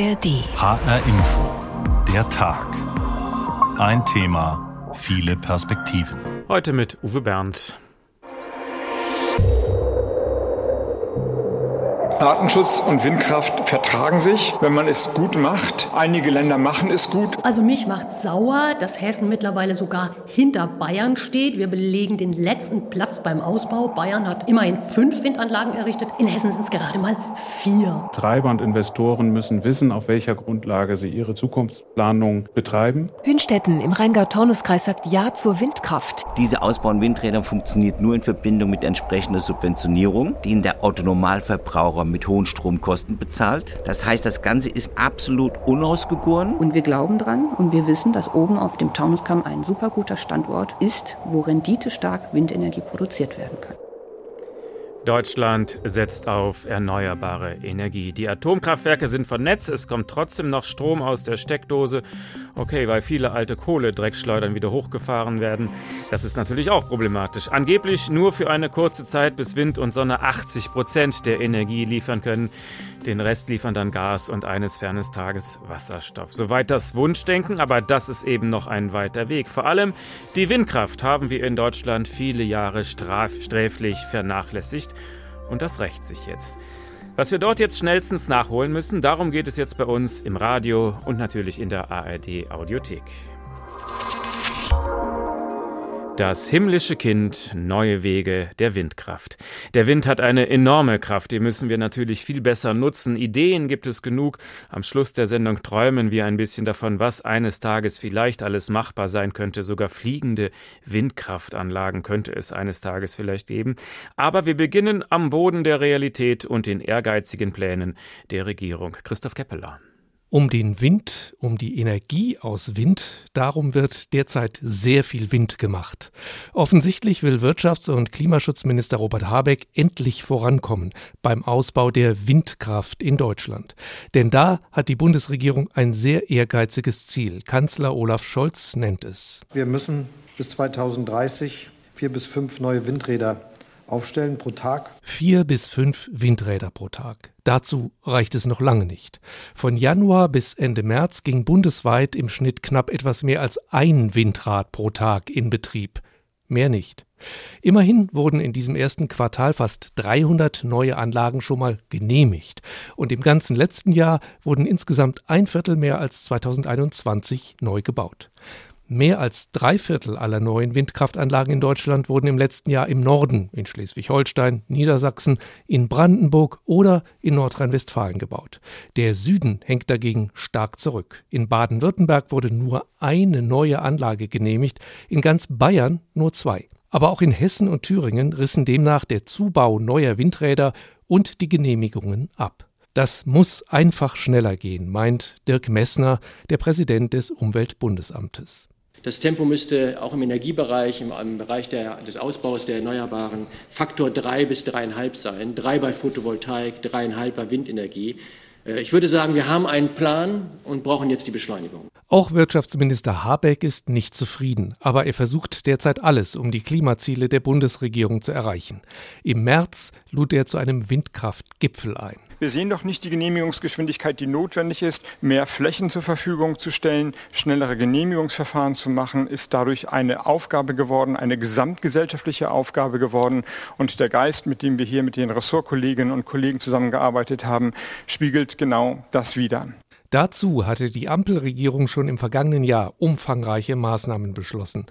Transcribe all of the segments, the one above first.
ARD. HR Info. Der Tag. Ein Thema, viele Perspektiven. Heute mit Uwe Bernd. Artenschutz und Windkraft vertragen sich, wenn man es gut macht. Einige Länder machen es gut. Also mich macht sauer, dass Hessen mittlerweile sogar hinter Bayern steht. Wir belegen den letzten Platz beim Ausbau. Bayern hat immerhin fünf Windanlagen errichtet. In Hessen sind es gerade mal vier. Treiber und Investoren müssen wissen, auf welcher Grundlage sie ihre Zukunftsplanung betreiben. Hünstetten im Rheingau-Taunus-Kreis sagt Ja zur Windkraft. Diese Ausbau von Windrädern funktioniert nur in Verbindung mit entsprechender Subventionierung, die in der Mit hohen Stromkosten bezahlt. Das heißt, das Ganze ist absolut unausgegoren. Und wir glauben dran und wir wissen, dass oben auf dem Taunuskamm ein super guter Standort ist, wo renditestark Windenergie produziert werden kann. Deutschland setzt auf erneuerbare Energie. Die Atomkraftwerke sind vernetzt, es kommt trotzdem noch Strom aus der Steckdose. Okay, weil viele alte Kohledreckschleudern wieder hochgefahren werden. Das ist natürlich auch problematisch. Angeblich nur für eine kurze Zeit, bis Wind und Sonne 80 Prozent der Energie liefern können. Den Rest liefern dann Gas und eines fernes Tages Wasserstoff. Soweit das Wunschdenken, aber das ist eben noch ein weiter Weg. Vor allem die Windkraft haben wir in Deutschland viele Jahre straf sträflich vernachlässigt. Und das rächt sich jetzt. Was wir dort jetzt schnellstens nachholen müssen, darum geht es jetzt bei uns im Radio und natürlich in der ARD Audiothek. Das himmlische Kind, neue Wege der Windkraft. Der Wind hat eine enorme Kraft, die müssen wir natürlich viel besser nutzen. Ideen gibt es genug. Am Schluss der Sendung träumen wir ein bisschen davon, was eines Tages vielleicht alles machbar sein könnte. Sogar fliegende Windkraftanlagen könnte es eines Tages vielleicht geben. Aber wir beginnen am Boden der Realität und den ehrgeizigen Plänen der Regierung. Christoph Keppeler. Um den Wind, um die Energie aus Wind, darum wird derzeit sehr viel Wind gemacht. Offensichtlich will Wirtschafts- und Klimaschutzminister Robert Habeck endlich vorankommen beim Ausbau der Windkraft in Deutschland. Denn da hat die Bundesregierung ein sehr ehrgeiziges Ziel. Kanzler Olaf Scholz nennt es. Wir müssen bis 2030 vier bis fünf neue Windräder aufstellen pro Tag. Vier bis fünf Windräder pro Tag. Dazu reicht es noch lange nicht. Von Januar bis Ende März ging bundesweit im Schnitt knapp etwas mehr als ein Windrad pro Tag in Betrieb. Mehr nicht. Immerhin wurden in diesem ersten Quartal fast 300 neue Anlagen schon mal genehmigt. Und im ganzen letzten Jahr wurden insgesamt ein Viertel mehr als 2021 neu gebaut. Mehr als drei Viertel aller neuen Windkraftanlagen in Deutschland wurden im letzten Jahr im Norden, in Schleswig-Holstein, Niedersachsen, in Brandenburg oder in Nordrhein-Westfalen gebaut. Der Süden hängt dagegen stark zurück. In Baden-Württemberg wurde nur eine neue Anlage genehmigt, in ganz Bayern nur zwei. Aber auch in Hessen und Thüringen rissen demnach der Zubau neuer Windräder und die Genehmigungen ab. Das muss einfach schneller gehen, meint Dirk Messner, der Präsident des Umweltbundesamtes. Das Tempo müsste auch im Energiebereich, im, im Bereich der, des Ausbaus der Erneuerbaren Faktor drei bis dreieinhalb sein. Drei bei Photovoltaik, dreieinhalb bei Windenergie. Äh, ich würde sagen, wir haben einen Plan und brauchen jetzt die Beschleunigung. Auch Wirtschaftsminister Habeck ist nicht zufrieden, aber er versucht derzeit alles, um die Klimaziele der Bundesregierung zu erreichen. Im März lud er zu einem Windkraftgipfel ein. Wir sehen doch nicht die Genehmigungsgeschwindigkeit, die notwendig ist. Mehr Flächen zur Verfügung zu stellen, schnellere Genehmigungsverfahren zu machen, ist dadurch eine Aufgabe geworden, eine gesamtgesellschaftliche Aufgabe geworden. Und der Geist, mit dem wir hier mit den Ressortkolleginnen und Kollegen zusammengearbeitet haben, spiegelt genau das wider. Dazu hatte die Ampelregierung schon im vergangenen Jahr umfangreiche Maßnahmen beschlossen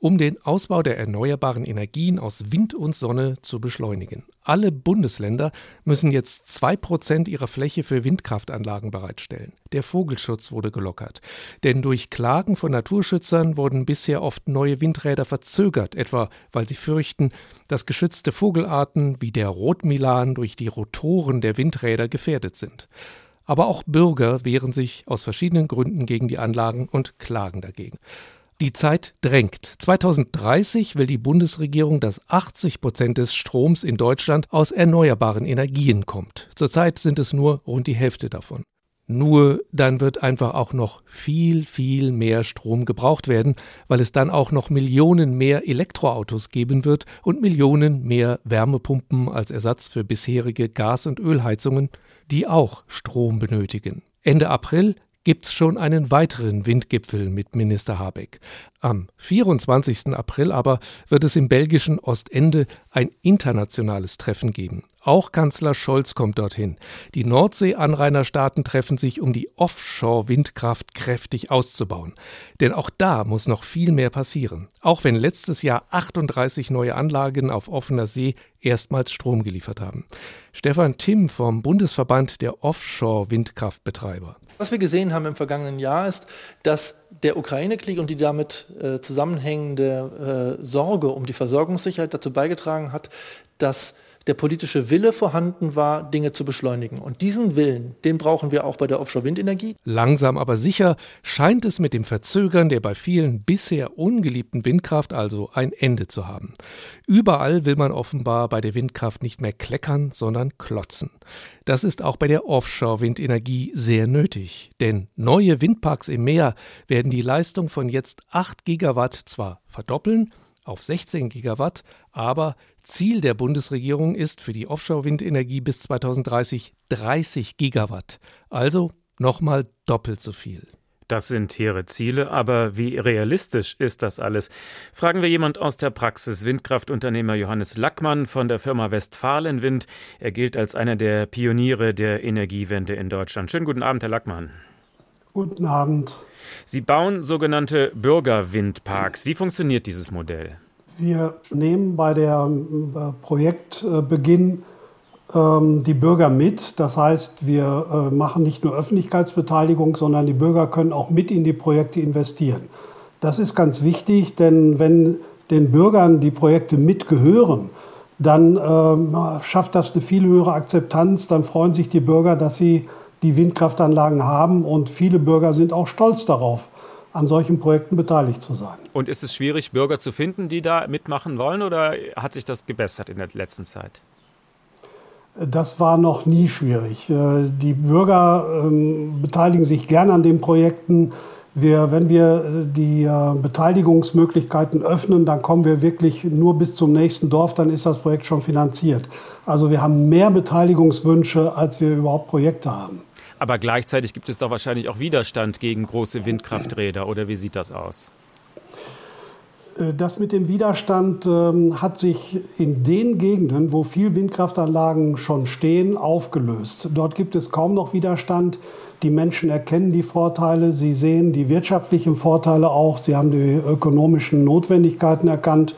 um den Ausbau der erneuerbaren Energien aus Wind und Sonne zu beschleunigen. Alle Bundesländer müssen jetzt zwei Prozent ihrer Fläche für Windkraftanlagen bereitstellen. Der Vogelschutz wurde gelockert. Denn durch Klagen von Naturschützern wurden bisher oft neue Windräder verzögert, etwa weil sie fürchten, dass geschützte Vogelarten wie der Rotmilan durch die Rotoren der Windräder gefährdet sind. Aber auch Bürger wehren sich aus verschiedenen Gründen gegen die Anlagen und klagen dagegen. Die Zeit drängt. 2030 will die Bundesregierung, dass 80 Prozent des Stroms in Deutschland aus erneuerbaren Energien kommt. Zurzeit sind es nur rund die Hälfte davon. Nur dann wird einfach auch noch viel, viel mehr Strom gebraucht werden, weil es dann auch noch Millionen mehr Elektroautos geben wird und Millionen mehr Wärmepumpen als Ersatz für bisherige Gas- und Ölheizungen, die auch Strom benötigen. Ende April gibt's schon einen weiteren Windgipfel mit Minister Habeck. Am 24. April aber wird es im belgischen Ostende ein internationales Treffen geben. Auch Kanzler Scholz kommt dorthin. Die Nordsee-Anrainerstaaten treffen sich, um die Offshore-Windkraft kräftig auszubauen. Denn auch da muss noch viel mehr passieren. Auch wenn letztes Jahr 38 neue Anlagen auf offener See erstmals Strom geliefert haben. Stefan Timm vom Bundesverband der Offshore-Windkraftbetreiber. Was wir gesehen haben im vergangenen Jahr ist, dass der Ukraine-Krieg und die damit äh, zusammenhängende äh, Sorge um die Versorgungssicherheit dazu beigetragen hat, dass der politische Wille vorhanden war, Dinge zu beschleunigen. Und diesen Willen, den brauchen wir auch bei der Offshore-Windenergie. Langsam aber sicher scheint es mit dem Verzögern der bei vielen bisher ungeliebten Windkraft also ein Ende zu haben. Überall will man offenbar bei der Windkraft nicht mehr kleckern, sondern klotzen. Das ist auch bei der Offshore-Windenergie sehr nötig, denn neue Windparks im Meer werden die Leistung von jetzt 8 Gigawatt zwar verdoppeln, auf 16 Gigawatt, aber Ziel der Bundesregierung ist für die Offshore-Windenergie bis 2030 30 Gigawatt, also nochmal doppelt so viel. Das sind hehre Ziele, aber wie realistisch ist das alles? Fragen wir jemand aus der Praxis. Windkraftunternehmer Johannes Lackmann von der Firma Westfalenwind. Er gilt als einer der Pioniere der Energiewende in Deutschland. Schönen guten Abend, Herr Lackmann. Guten Abend. Sie bauen sogenannte Bürgerwindparks. Wie funktioniert dieses Modell? Wir nehmen bei der äh, Projektbeginn ähm, die Bürger mit. Das heißt, wir äh, machen nicht nur Öffentlichkeitsbeteiligung, sondern die Bürger können auch mit in die Projekte investieren. Das ist ganz wichtig, denn wenn den Bürgern die Projekte mitgehören, dann äh, schafft das eine viel höhere Akzeptanz. Dann freuen sich die Bürger, dass sie die Windkraftanlagen haben und viele Bürger sind auch stolz darauf, an solchen Projekten beteiligt zu sein. Und ist es schwierig, Bürger zu finden, die da mitmachen wollen, oder hat sich das gebessert in der letzten Zeit? Das war noch nie schwierig. Äh, die Bürger ähm, beteiligen sich gern an den Projekten. Wir, wenn wir äh, die äh, Beteiligungsmöglichkeiten öffnen, dann kommen wir wirklich nur bis zum nächsten Dorf, dann ist das Projekt schon finanziert. Also wir haben mehr Beteiligungswünsche, als wir überhaupt Projekte haben. Aber gleichzeitig gibt es doch wahrscheinlich auch Widerstand gegen große Windkrafträder, oder wie sieht das aus? Äh, das mit dem Widerstand ähm, hat sich in den Gegenden, wo viel Windkraftanlagen schon stehen, aufgelöst. Dort gibt es kaum noch Widerstand. Die Menschen erkennen die Vorteile, sie sehen die wirtschaftlichen Vorteile auch, sie haben die ökonomischen Notwendigkeiten erkannt.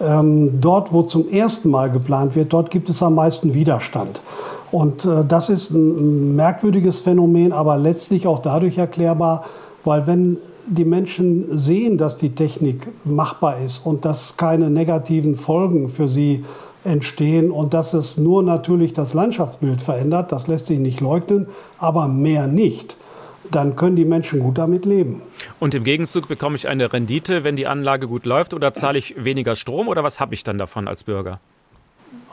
Ähm, dort, wo zum ersten Mal geplant wird, dort gibt es am meisten Widerstand. Und äh, das ist ein merkwürdiges Phänomen, aber letztlich auch dadurch erklärbar, weil wenn die Menschen sehen, dass die Technik machbar ist und dass keine negativen Folgen für sie entstehen und dass es nur natürlich das Landschaftsbild verändert, das lässt sich nicht leugnen, aber mehr nicht, dann können die Menschen gut damit leben. Und im Gegenzug bekomme ich eine Rendite, wenn die Anlage gut läuft, oder zahle ich weniger Strom oder was habe ich dann davon als Bürger?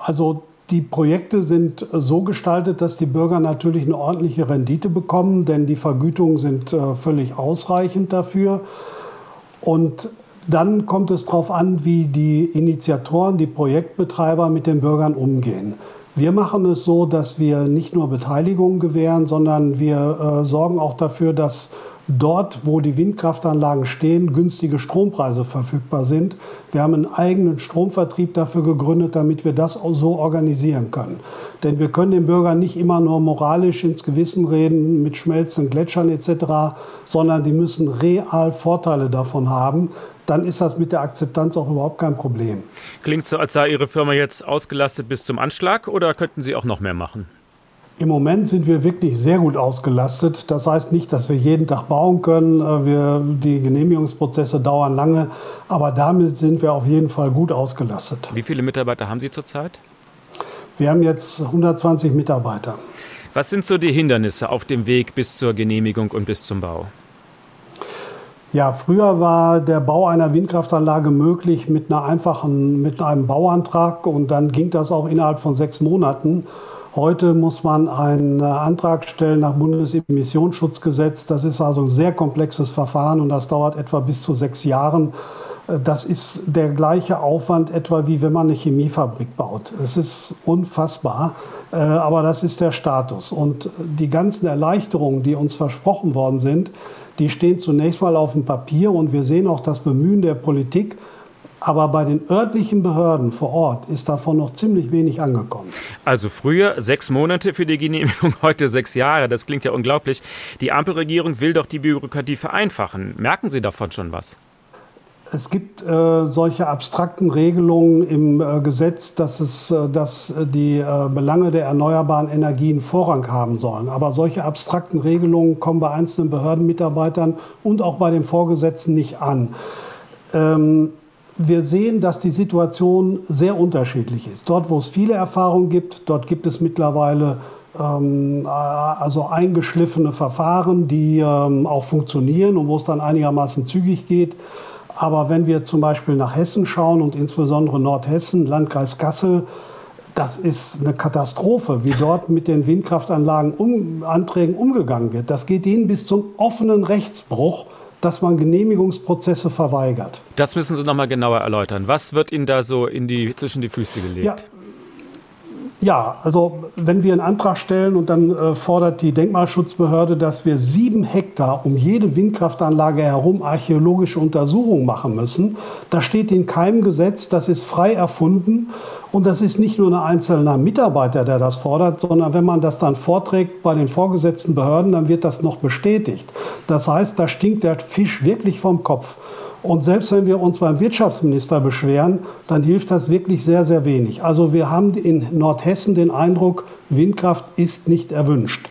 Also die Projekte sind so gestaltet, dass die Bürger natürlich eine ordentliche Rendite bekommen, denn die Vergütungen sind äh, völlig ausreichend dafür. Und dann kommt es darauf an, wie die Initiatoren, die Projektbetreiber mit den Bürgern umgehen. Wir machen es so, dass wir nicht nur Beteiligung gewähren, sondern wir äh, sorgen auch dafür, dass dort, wo die Windkraftanlagen stehen, günstige Strompreise verfügbar sind. Wir haben einen eigenen Stromvertrieb dafür gegründet, damit wir das auch so organisieren können. Denn wir können den Bürgern nicht immer nur moralisch ins Gewissen reden mit schmelzenden Gletschern etc., sondern die müssen real Vorteile davon haben. Dann ist das mit der Akzeptanz auch überhaupt kein Problem. Klingt so, als sei Ihre Firma jetzt ausgelastet bis zum Anschlag oder könnten Sie auch noch mehr machen? Im Moment sind wir wirklich sehr gut ausgelastet. Das heißt nicht, dass wir jeden Tag bauen können. Äh, wir, die Genehmigungsprozesse dauern lange, aber damit sind wir auf jeden Fall gut ausgelastet. Wie viele Mitarbeiter haben Sie zurzeit? Wir haben jetzt 120 Mitarbeiter. Was sind so die Hindernisse auf dem Weg bis zur Genehmigung und bis zum Bau? Ja, früher war der Bau einer Windkraftanlage möglich mit einer einfachen, mit einem Bauantrag und dann ging das auch innerhalb von sechs Monaten. Heute muss man einen äh, Antrag stellen nach Bundesemissionsschutzgesetz. Das ist also ein sehr komplexes Verfahren und das dauert etwa bis zu sechs Jahren. Äh, das ist der gleiche Aufwand etwa wie wenn man eine Chemiefabrik baut. Es ist unfassbar, äh, aber das ist der Status. Und die ganzen Erleichterungen, die uns versprochen worden sind, die stehen zunächst mal auf dem Papier und wir sehen auch das Bemühen der Politik, aber bei den örtlichen Behörden vor Ort ist davon noch ziemlich wenig angekommen. Also früher sechs Monate für die Genehmigung, heute sechs Jahre. Das klingt ja unglaublich. Die Ampelregierung will doch die Bürokratie vereinfachen. Merken Sie davon schon was? Es gibt äh, solche abstrakten Regelungen im äh, Gesetz, dass, es, äh, dass die äh, Belange der erneuerbaren Energien Vorrang haben sollen. Aber solche abstrakten Regelungen kommen bei einzelnen Behördenmitarbeitern und auch bei den Vorgesetzten nicht an. Ähm, wir sehen, dass die Situation sehr unterschiedlich ist. Dort, wo es viele Erfahrungen gibt, dort gibt es mittlerweile ähm, also eingeschliffene Verfahren, die ähm, auch funktionieren und wo es dann einigermaßen zügig geht. Aber wenn wir zum Beispiel nach Hessen schauen und insbesondere Nordhessen, Landkreis Kassel, das ist eine Katastrophe, wie dort mit den Windkraftanlagen um, Anträgen umgegangen wird. Das geht ihnen bis zum offenen Rechtsbruch, dass man Genehmigungsprozesse verweigert. Das müssen Sie noch mal genauer erläutern. Was wird Ihnen da so in die, zwischen die Füße gelegt? Ja, ja, also wenn wir einen Antrag stellen und dann äh, fordert die Denkmalschutzbehörde, dass wir sieben Hektar um jede Windkraftanlage herum archäologische Untersuchungen machen müssen, da steht in keinem Gesetz, das ist frei erfunden und das ist nicht nur ein einzelner Mitarbeiter, der das fordert, sondern wenn man das dann vorträgt bei den vorgesetzten Behörden, dann wird das noch bestätigt. Das heißt, da stinkt der Fisch wirklich vom Kopf. Und selbst wenn wir uns beim Wirtschaftsminister beschweren, dann hilft das wirklich sehr, sehr wenig. Also wir haben in Nordhessen den Eindruck, Windkraft ist nicht erwünscht.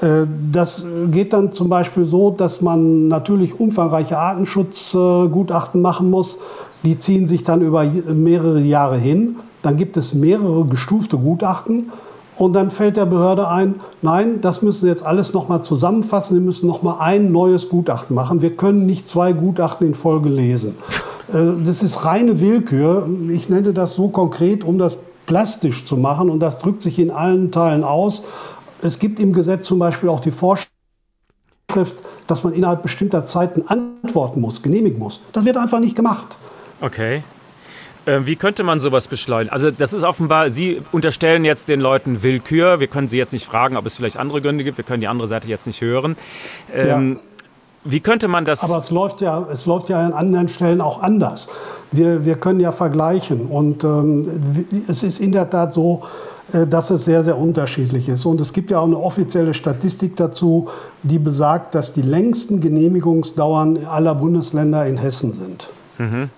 Äh, das geht dann zum Beispiel so, dass man natürlich umfangreiche Artenschutzgutachten machen muss. Die ziehen sich dann über mehrere Jahre hin. Dann gibt es mehrere gestufte Gutachten. Und dann fällt der Behörde ein, nein, das müssen Sie jetzt alles nochmal zusammenfassen. Sie müssen nochmal ein neues Gutachten machen. Wir können nicht zwei Gutachten in Folge lesen. Äh, das ist reine Willkür. Ich nenne das so konkret, um das plastisch zu machen. Und das drückt sich in allen Teilen aus. Es gibt im Gesetz zum Beispiel auch die Vorschrift, dass man innerhalb bestimmter Zeiten antworten muss, genehmigen muss. Das wird einfach nicht gemacht. Okay. Äh, wie könnte man sowas beschleunigen? Also das ist offenbar, Sie unterstellen jetzt den Leuten Willkür. Wir können Sie jetzt nicht fragen, ob es vielleicht andere Gründe gibt. Wir können die andere Seite jetzt nicht hören. Ähm, ja. Wie könnte man das? Aber es läuft ja, es läuft ja an anderen Stellen auch anders. Wir, wir können ja vergleichen und ähm, es ist in der Tat so, äh, dass es sehr, sehr unterschiedlich ist. Und es gibt ja auch eine offizielle Statistik dazu, die besagt, dass die längsten Genehmigungsdauern aller Bundesländer in Hessen sind. Mhm.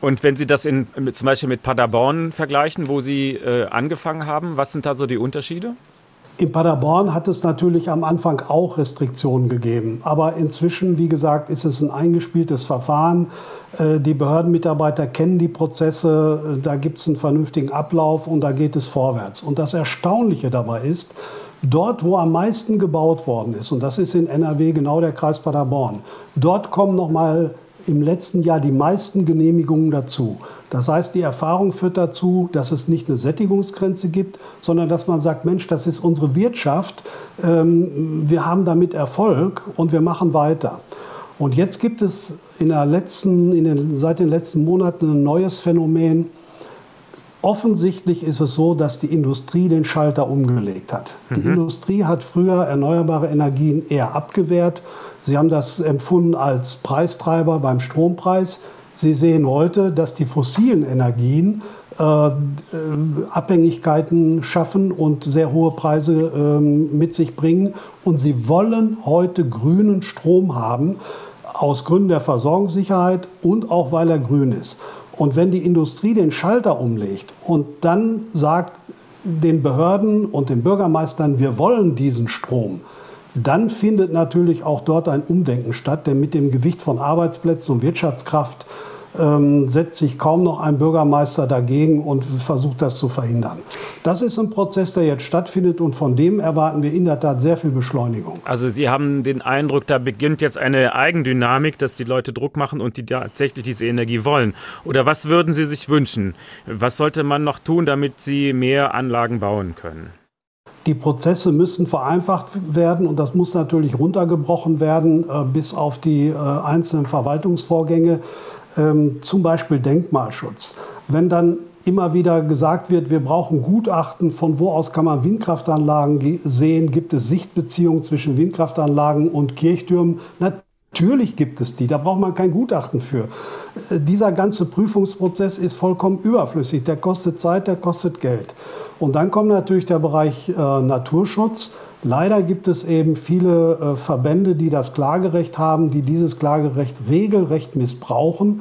Und wenn Sie das in, zum Beispiel mit Paderborn vergleichen, wo Sie äh, angefangen haben, was sind da so die Unterschiede? In Paderborn hat es natürlich am Anfang auch Restriktionen gegeben. Aber inzwischen, wie gesagt, ist es ein eingespieltes Verfahren. Äh, die Behördenmitarbeiter kennen die Prozesse, äh, da gibt es einen vernünftigen Ablauf und da geht es vorwärts. Und das Erstaunliche dabei ist, dort, wo am meisten gebaut worden ist, und das ist in NRW genau der Kreis Paderborn, dort kommen nochmal im letzten Jahr die meisten Genehmigungen dazu. Das heißt, die Erfahrung führt dazu, dass es nicht eine Sättigungsgrenze gibt, sondern dass man sagt, Mensch, das ist unsere Wirtschaft, ähm, wir haben damit Erfolg und wir machen weiter. Und jetzt gibt es in der letzten, in den, seit den letzten Monaten ein neues Phänomen. Offensichtlich ist es so, dass die Industrie den Schalter umgelegt hat. Mhm. Die Industrie hat früher erneuerbare Energien eher abgewehrt Sie haben das empfunden als Preistreiber beim Strompreis. Sie sehen heute, dass die fossilen Energien äh, Abhängigkeiten schaffen und sehr hohe Preise äh, mit sich bringen. Und sie wollen heute grünen Strom haben, aus Gründen der Versorgungssicherheit und auch weil er grün ist. Und wenn die Industrie den Schalter umlegt und dann sagt den Behörden und den Bürgermeistern, wir wollen diesen Strom, dann findet natürlich auch dort ein Umdenken statt, denn mit dem Gewicht von Arbeitsplätzen und Wirtschaftskraft ähm, setzt sich kaum noch ein Bürgermeister dagegen und versucht das zu verhindern. Das ist ein Prozess, der jetzt stattfindet und von dem erwarten wir in der Tat sehr viel Beschleunigung. Also Sie haben den Eindruck, da beginnt jetzt eine Eigendynamik, dass die Leute Druck machen und die tatsächlich diese Energie wollen. Oder was würden Sie sich wünschen? Was sollte man noch tun, damit Sie mehr Anlagen bauen können? Die Prozesse müssen vereinfacht werden und das muss natürlich runtergebrochen werden äh, bis auf die äh, einzelnen Verwaltungsvorgänge. ähm, zum Beispiel Denkmalschutz. Wenn dann immer wieder gesagt wird, wir brauchen Gutachten, von wo aus kann man Windkraftanlagen sehen, gibt es Sichtbeziehungen zwischen Windkraftanlagen und Kirchtürmen. Natürlich gibt es die, da braucht man kein Gutachten für. Äh, dieser ganze Prüfungsprozess ist vollkommen überflüssig, der kostet Zeit, der kostet Geld. Und dann kommt natürlich der Bereich äh, Naturschutz. Leider gibt es eben viele äh, Verbände, die das Klagerecht haben, die dieses Klagerecht regelrecht missbrauchen.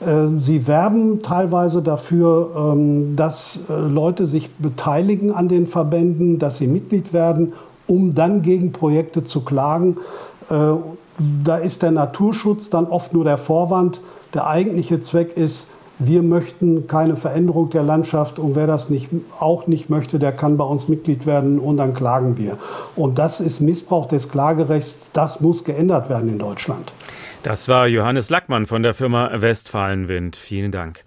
Ähm, sie werben teilweise dafür, ähm, dass äh, Leute sich beteiligen an den Verbänden, dass sie Mitglied werden, um dann gegen Projekte zu klagen. Da ist der Naturschutz dann oft nur der Vorwand. Der eigentliche Zweck ist, wir möchten keine Veränderung der Landschaft und wer das nicht, auch nicht möchte, der kann bei uns Mitglied werden und dann klagen wir. Und das ist Missbrauch des Klagerechts. Das muss geändert werden in Deutschland. Das war Johannes Lackmann von der Firma Westfalenwind. Vielen Dank.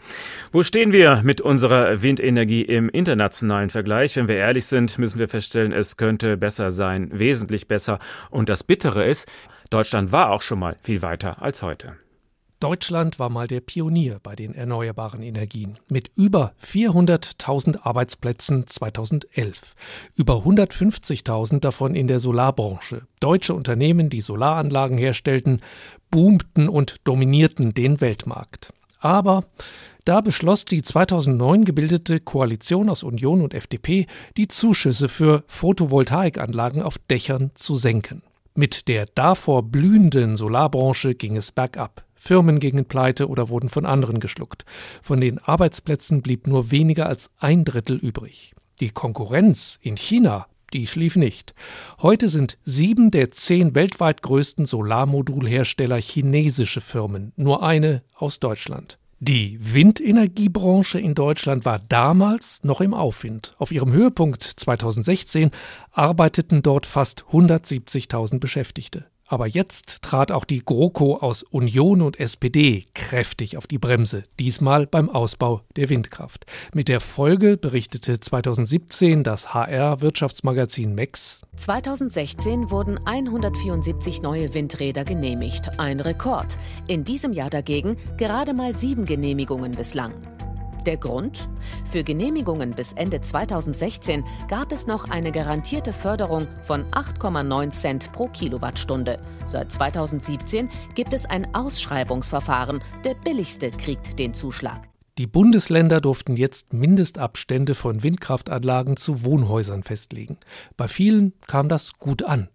Wo stehen wir mit unserer Windenergie im internationalen Vergleich? Wenn wir ehrlich sind, müssen wir feststellen, es könnte besser sein, wesentlich besser. Und das Bittere ist, Deutschland war auch schon mal viel weiter als heute. Deutschland war mal der Pionier bei den erneuerbaren Energien mit über 400.000 Arbeitsplätzen 2011, über 150.000 davon in der Solarbranche. Deutsche Unternehmen, die Solaranlagen herstellten, boomten und dominierten den Weltmarkt. Aber da beschloss die 2009 gebildete Koalition aus Union und FDP, die Zuschüsse für Photovoltaikanlagen auf Dächern zu senken. Mit der davor blühenden Solarbranche ging es bergab. Firmen gingen pleite oder wurden von anderen geschluckt. Von den Arbeitsplätzen blieb nur weniger als ein Drittel übrig. Die Konkurrenz in China, die schlief nicht. Heute sind sieben der zehn weltweit größten Solarmodulhersteller chinesische Firmen, nur eine aus Deutschland. Die Windenergiebranche in Deutschland war damals noch im Aufwind. Auf ihrem Höhepunkt 2016 arbeiteten dort fast 170.000 Beschäftigte. Aber jetzt trat auch die GroKo aus Union und SPD kräftig auf die Bremse, diesmal beim Ausbau der Windkraft. Mit der Folge berichtete 2017 das HR-Wirtschaftsmagazin MEX. 2016 wurden 174 neue Windräder genehmigt, ein Rekord. In diesem Jahr dagegen gerade mal sieben Genehmigungen bislang. Der Grund? Für Genehmigungen bis Ende 2016 gab es noch eine garantierte Förderung von 8,9 Cent pro Kilowattstunde. Seit 2017 gibt es ein Ausschreibungsverfahren. Der billigste kriegt den Zuschlag. Die Bundesländer durften jetzt Mindestabstände von Windkraftanlagen zu Wohnhäusern festlegen. Bei vielen kam das gut an.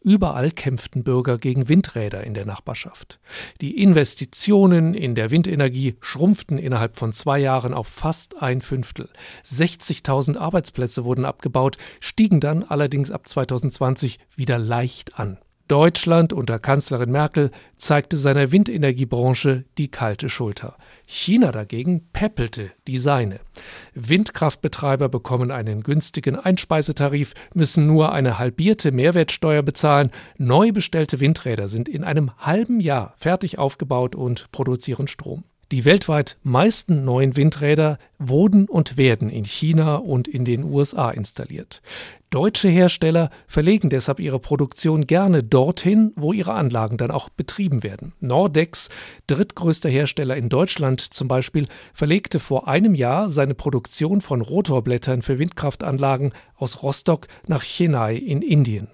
Überall kämpften Bürger gegen Windräder in der Nachbarschaft. Die Investitionen in der Windenergie schrumpften innerhalb von zwei Jahren auf fast ein Fünftel. 60.000 Arbeitsplätze wurden abgebaut, stiegen dann allerdings ab 2020 wieder leicht an. Deutschland unter Kanzlerin Merkel zeigte seiner Windenergiebranche die kalte Schulter. China dagegen päppelte die seine. Windkraftbetreiber bekommen einen günstigen Einspeisetarif, müssen nur eine halbierte Mehrwertsteuer bezahlen. Neu bestellte Windräder sind in einem halben Jahr fertig aufgebaut und produzieren Strom. Die weltweit meisten neuen Windräder wurden und werden in China und in den USA installiert. Deutsche Hersteller verlegen deshalb ihre Produktion gerne dorthin, wo ihre Anlagen dann auch betrieben werden. Nordex, drittgrößter Hersteller in Deutschland zum Beispiel, verlegte vor einem Jahr seine Produktion von Rotorblättern für Windkraftanlagen aus Rostock nach Chennai in Indien.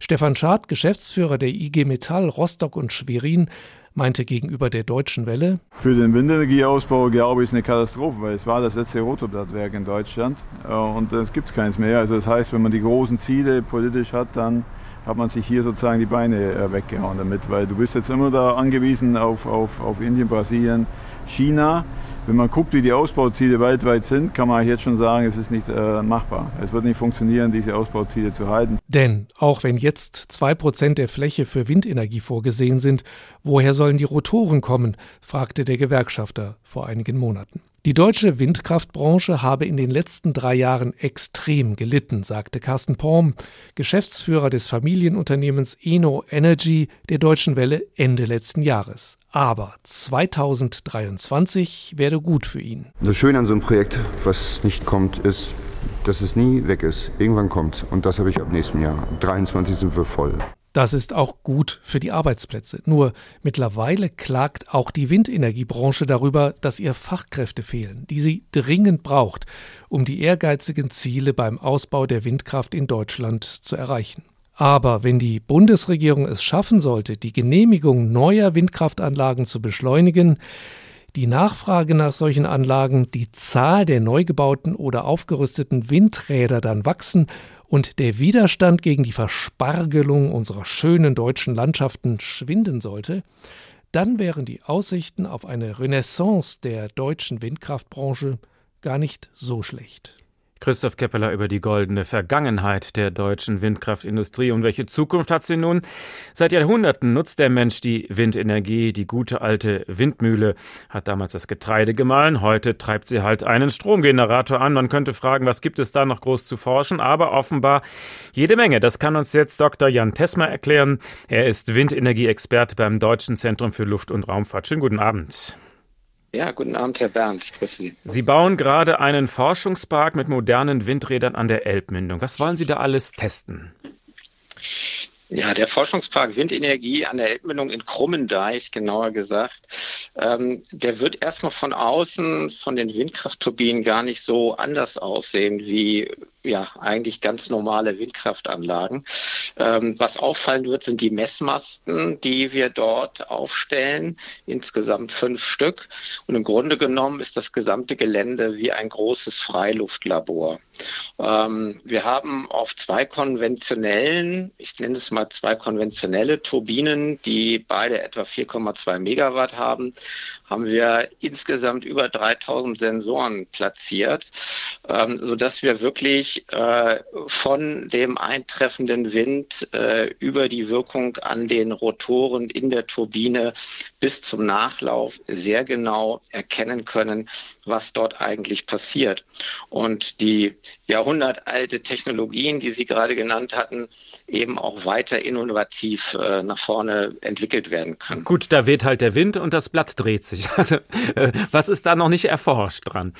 Stefan Schad, Geschäftsführer der IG Metall Rostock und Schwerin, meinte gegenüber der Deutschen Welle: Für den Windenergieausbau, glaube ich, ist eine Katastrophe, weil es war das letzte Rotorblattwerk in Deutschland äh, und es gibt keins mehr. Also das heißt, wenn man die großen Ziele politisch hat, dann hat man sich hier sozusagen die Beine äh, weggehauen damit, weil du bist jetzt immer da angewiesen auf, auf, auf Indien, Brasilien, China. Wenn man guckt, wie die Ausbauziele weltweit sind, kann man jetzt schon sagen, es ist nicht äh, machbar. Es wird nicht funktionieren, diese Ausbauziele zu halten. Denn auch wenn jetzt zwei Prozent der Fläche für Windenergie vorgesehen sind, woher sollen die Rotoren kommen? fragte der Gewerkschafter vor einigen Monaten. Die deutsche Windkraftbranche habe in den letzten drei Jahren extrem gelitten, sagte Carsten Porm, Geschäftsführer des Familienunternehmens Eno Energy der Deutschen Welle Ende letzten Jahres. Aber 2023 werde gut für ihn. Das Schöne an so einem Projekt, was nicht kommt, ist, dass es nie weg ist. Irgendwann kommt Und das habe ich ab nächstem Jahr. 23 sind wir voll. Das ist auch gut für die Arbeitsplätze. Nur mittlerweile klagt auch die Windenergiebranche darüber, dass ihr Fachkräfte fehlen, die sie dringend braucht, um die ehrgeizigen Ziele beim Ausbau der Windkraft in Deutschland zu erreichen. Aber wenn die Bundesregierung es schaffen sollte, die Genehmigung neuer Windkraftanlagen zu beschleunigen, die Nachfrage nach solchen Anlagen, die Zahl der neu gebauten oder aufgerüsteten Windräder dann wachsen und der Widerstand gegen die Verspargelung unserer schönen deutschen Landschaften schwinden sollte, dann wären die Aussichten auf eine Renaissance der deutschen Windkraftbranche gar nicht so schlecht. Christoph Keppeler über die goldene Vergangenheit der deutschen Windkraftindustrie und welche Zukunft hat sie nun? Seit Jahrhunderten nutzt der Mensch die Windenergie, die gute alte Windmühle hat damals das Getreide gemahlen, heute treibt sie halt einen Stromgenerator an. Man könnte fragen, was gibt es da noch groß zu forschen, aber offenbar jede Menge. Das kann uns jetzt Dr. Jan Tesmer erklären. Er ist Windenergieexperte beim Deutschen Zentrum für Luft- und Raumfahrt. Schönen guten Abend. Ja, guten Abend, Herr Bernd. Ich grüße Sie. Sie bauen gerade einen Forschungspark mit modernen Windrädern an der Elbmündung. Was wollen Sie da alles testen? Ja, der Forschungspark Windenergie an der Elbmündung in Krummendeich, genauer gesagt, ähm, der wird erstmal von außen von den Windkraftturbinen gar nicht so anders aussehen wie ja eigentlich ganz normale Windkraftanlagen. Ähm, was auffallen wird, sind die Messmasten, die wir dort aufstellen, insgesamt fünf Stück. Und im Grunde genommen ist das gesamte Gelände wie ein großes Freiluftlabor. Ähm, wir haben auf zwei konventionellen, ich nenne es mal zwei konventionelle Turbinen, die beide etwa 4,2 Megawatt haben, haben wir insgesamt über 3000 Sensoren platziert, ähm, sodass wir wirklich äh, von dem eintreffenden Wind äh, über die Wirkung an den Rotoren in der Turbine bis zum Nachlauf sehr genau erkennen können, was dort eigentlich passiert. Und die jahrhundertalte Technologien, die Sie gerade genannt hatten, eben auch weiter innovativ äh, nach vorne entwickelt werden können. Gut, da weht halt der Wind und das Blatt dreht sich. Also, äh, was ist da noch nicht erforscht dran?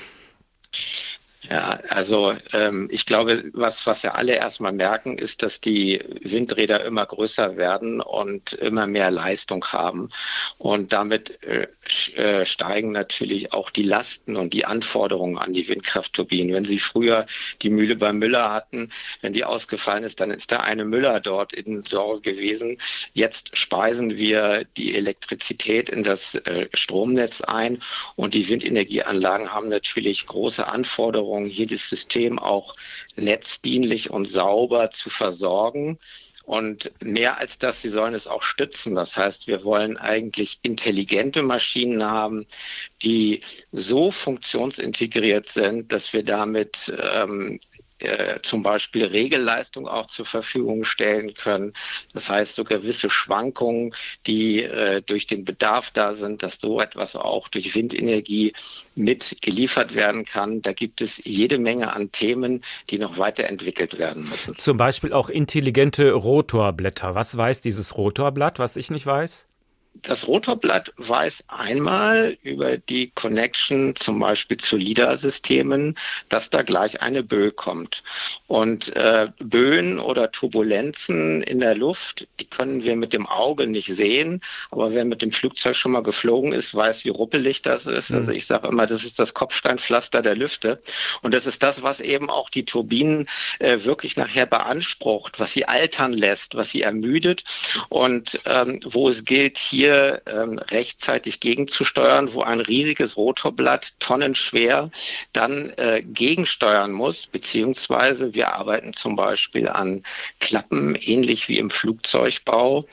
Ja, also ähm, ich glaube, was, was ja alle erstmal merken, ist, dass die Windräder immer größer werden und immer mehr Leistung haben. Und damit äh, äh, steigen natürlich auch die Lasten und die Anforderungen an die Windkraftturbinen. Wenn Sie früher die Mühle bei Müller hatten, wenn die ausgefallen ist, dann ist da eine Müller dort in Sorge gewesen. Jetzt speisen wir die Elektrizität in das äh, Stromnetz ein und die Windenergieanlagen haben natürlich große Anforderungen Anforderungen, jedes System auch netzdienlich und sauber zu versorgen. Und mehr als das, sie sollen es auch stützen. Das heißt, wir wollen eigentlich intelligente Maschinen haben, die so funktionsintegriert sind, dass wir damit ähm, äh, zum Beispiel Regelleistung auch zur Verfügung stellen können. Das heißt, so gewisse Schwankungen, die äh, durch den Bedarf da sind, dass so etwas auch durch Windenergie mit geliefert werden kann. Da gibt es jede Menge an Themen, die noch weiterentwickelt werden müssen. Zum Beispiel auch intelligente Rotorblätter. Was weiß dieses Rotorblatt, was ich nicht weiß? Das Rotorblatt weiß einmal über die Connection zum Beispiel zu LIDAR-Systemen, dass da gleich eine Böe kommt. Und äh, Böen oder Turbulenzen in der Luft, die können wir mit dem Auge nicht sehen. Aber wer mit dem Flugzeug schon mal geflogen ist, weiß, wie ruppelig das ist. Also mhm. ich sage immer, das ist das Kopfsteinpflaster der Lüfte. Und das ist das, was eben auch die Turbinen äh, wirklich nachher beansprucht, was sie altern lässt, was sie ermüdet und ähm, wo es gilt, hier hier ähm, rechtzeitig gegenzusteuern, wo ein riesiges Rotorblatt tonnenschwer dann äh, gegensteuern muss, beziehungsweise wir arbeiten zum Beispiel an Klappen, ähnlich wie im Flugzeugbau,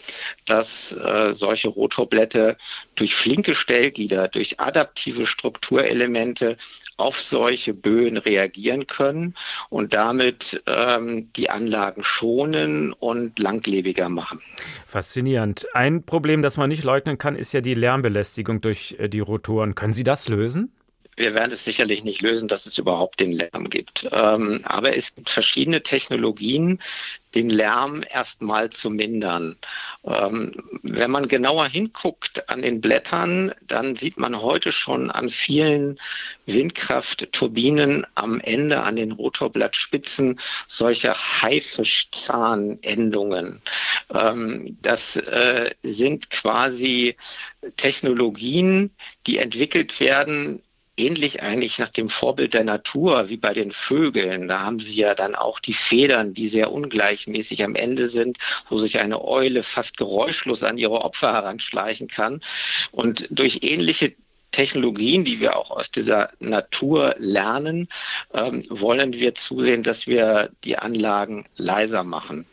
dass äh, solche Rotorblätter durch flinke Stellgitter, durch adaptive Strukturelemente auf solche Böen reagieren können und damit ähm, die Anlagen schonen und langlebiger machen. Faszinierend. Ein Problem, das man nicht leugnen kann, ist ja die Lärmbelästigung durch äh, die Rotoren. Können Sie das lösen? Wir werden es sicherlich nicht lösen, dass es überhaupt den Lärm gibt. Ähm, aber es gibt verschiedene Technologien, den Lärm erstmal zu mindern. Ähm, wenn man genauer hinguckt an den Blättern, dann sieht man heute schon an vielen Windkraftturbinen am Ende, an den Rotorblattspitzen, solche Haifischzahnendungen. Ähm, das äh, sind quasi Technologien, die entwickelt werden, ähnlich eigentlich nach dem Vorbild der Natur wie bei den Vögeln. Da haben sie ja dann auch die Federn, die sehr ungleichmäßig am Ende sind, wo sich eine Eule fast geräuschlos an ihre Opfer heranschleichen kann. Und durch ähnliche Technologien, die wir auch aus dieser Natur lernen, ähm, wollen wir zusehen, dass wir die Anlagen leiser machen.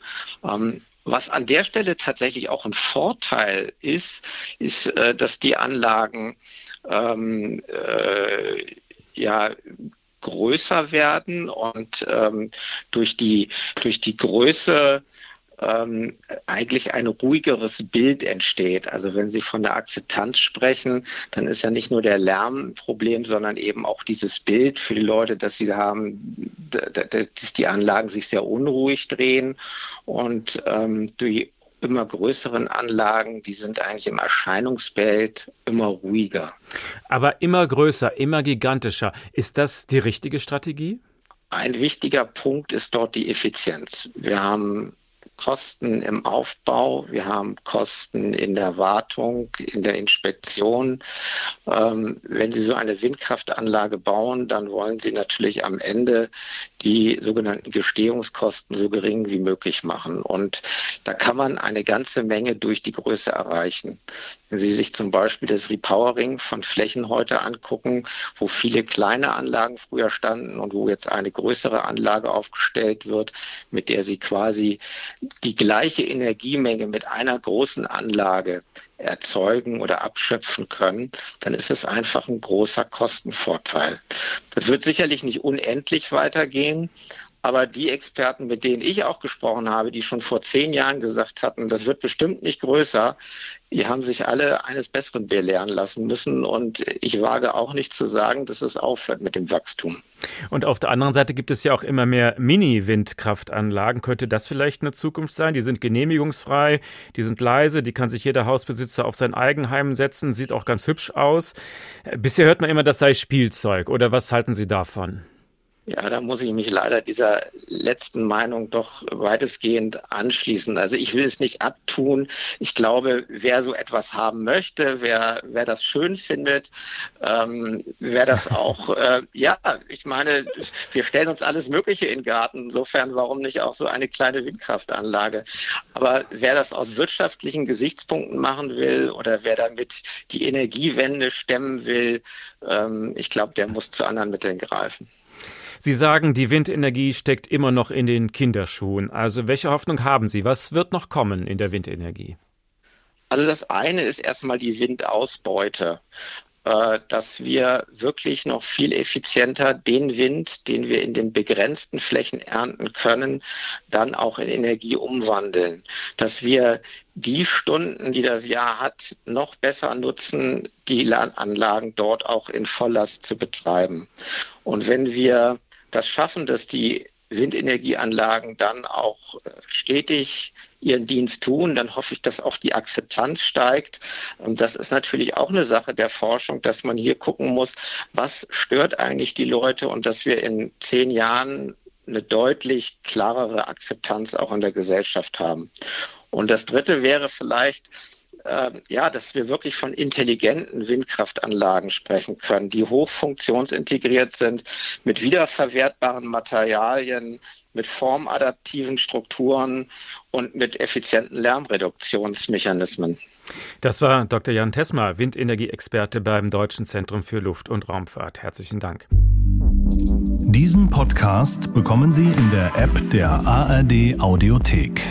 Ähm, was an der Stelle tatsächlich auch ein Vorteil ist, ist, äh, dass die Anlagen ähm, äh, ja größer werden und ähm, durch die durch die Größe ähm, eigentlich ein ruhigeres Bild entsteht. Also wenn Sie von der Akzeptanz sprechen, dann ist ja nicht nur der Lärm ein Problem, sondern eben auch dieses Bild für die Leute, dass sie haben, dass die Anlagen sich sehr unruhig drehen und ähm, die immer größeren Anlagen, die sind eigentlich im Erscheinungsbild immer ruhiger. Aber immer größer, immer gigantischer. Ist das die richtige Strategie? Ein wichtiger Punkt ist dort die Effizienz. Wir haben Kosten im Aufbau, wir haben Kosten in der Wartung, in der Inspektion. Ähm, wenn Sie so eine Windkraftanlage bauen, dann wollen Sie natürlich am Ende die sogenannten Gestehungskosten so gering wie möglich machen. Und da kann man eine ganze Menge durch die Größe erreichen. Wenn Sie sich zum Beispiel das Repowering von Flächen heute angucken, wo viele kleine Anlagen früher standen und wo jetzt eine größere Anlage aufgestellt wird, mit der Sie quasi die gleiche Energiemenge mit einer großen Anlage erzeugen oder abschöpfen können, dann ist es einfach ein großer Kostenvorteil. Das wird sicherlich nicht unendlich weitergehen, aber die Experten, mit denen ich auch gesprochen habe, die schon vor zehn Jahren gesagt hatten, das wird bestimmt nicht größer, die haben sich alle eines Besseren belehren lassen müssen. Und ich wage auch nicht zu sagen, dass es aufhört mit dem Wachstum. Und auf der anderen Seite gibt es ja auch immer mehr Mini-Windkraftanlagen. Könnte das vielleicht eine Zukunft sein? Die sind genehmigungsfrei, die sind leise, die kann sich jeder Hausbesitzer auf sein Eigenheim setzen, sieht auch ganz hübsch aus. Bisher hört man immer, das sei Spielzeug. Oder was halten Sie davon? Ja, da muss ich mich leider dieser letzten Meinung doch weitestgehend anschließen. Also ich will es nicht abtun. Ich glaube, wer so etwas haben möchte, wer, wer das schön findet, ähm, wer das auch, äh, ja, ich meine, wir stellen uns alles Mögliche in den Garten. Insofern, warum nicht auch so eine kleine Windkraftanlage? Aber wer das aus wirtschaftlichen Gesichtspunkten machen will oder wer damit die Energiewende stemmen will, ähm, ich glaube, der muss zu anderen Mitteln greifen. Sie sagen, die Windenergie steckt immer noch in den Kinderschuhen. Also welche Hoffnung haben Sie? Was wird noch kommen in der Windenergie? Also das eine ist erstmal die Windausbeute äh, dass wir wirklich noch viel effizienter den Wind, den wir in den begrenzten Flächen ernten können, dann auch in Energie umwandeln. Dass wir die Stunden, die das Jahr hat, noch besser nutzen, die Anlagen dort auch in Volllast zu betreiben. Und wenn wir das schaffen, dass die Windenergieanlagen dann auch äh, stetig ihren Dienst tun, dann hoffe ich, dass auch die Akzeptanz steigt. Und das ist natürlich auch eine Sache der Forschung, dass man hier gucken muss, was stört eigentlich die Leute und dass wir in zehn Jahren eine deutlich klarere Akzeptanz auch in der Gesellschaft haben. Und das Dritte wäre vielleicht, ja, dass wir wirklich von intelligenten Windkraftanlagen sprechen können, die hochfunktionsintegriert sind, mit wiederverwertbaren Materialien, mit formadaptiven Strukturen und mit effizienten Lärmreduktionsmechanismen. Das war Dr. Jan Tesma, Windenergieexperte beim Deutschen Zentrum für Luft- und Raumfahrt. Herzlichen Dank. Diesen Podcast bekommen Sie in der App der ARD Audiothek.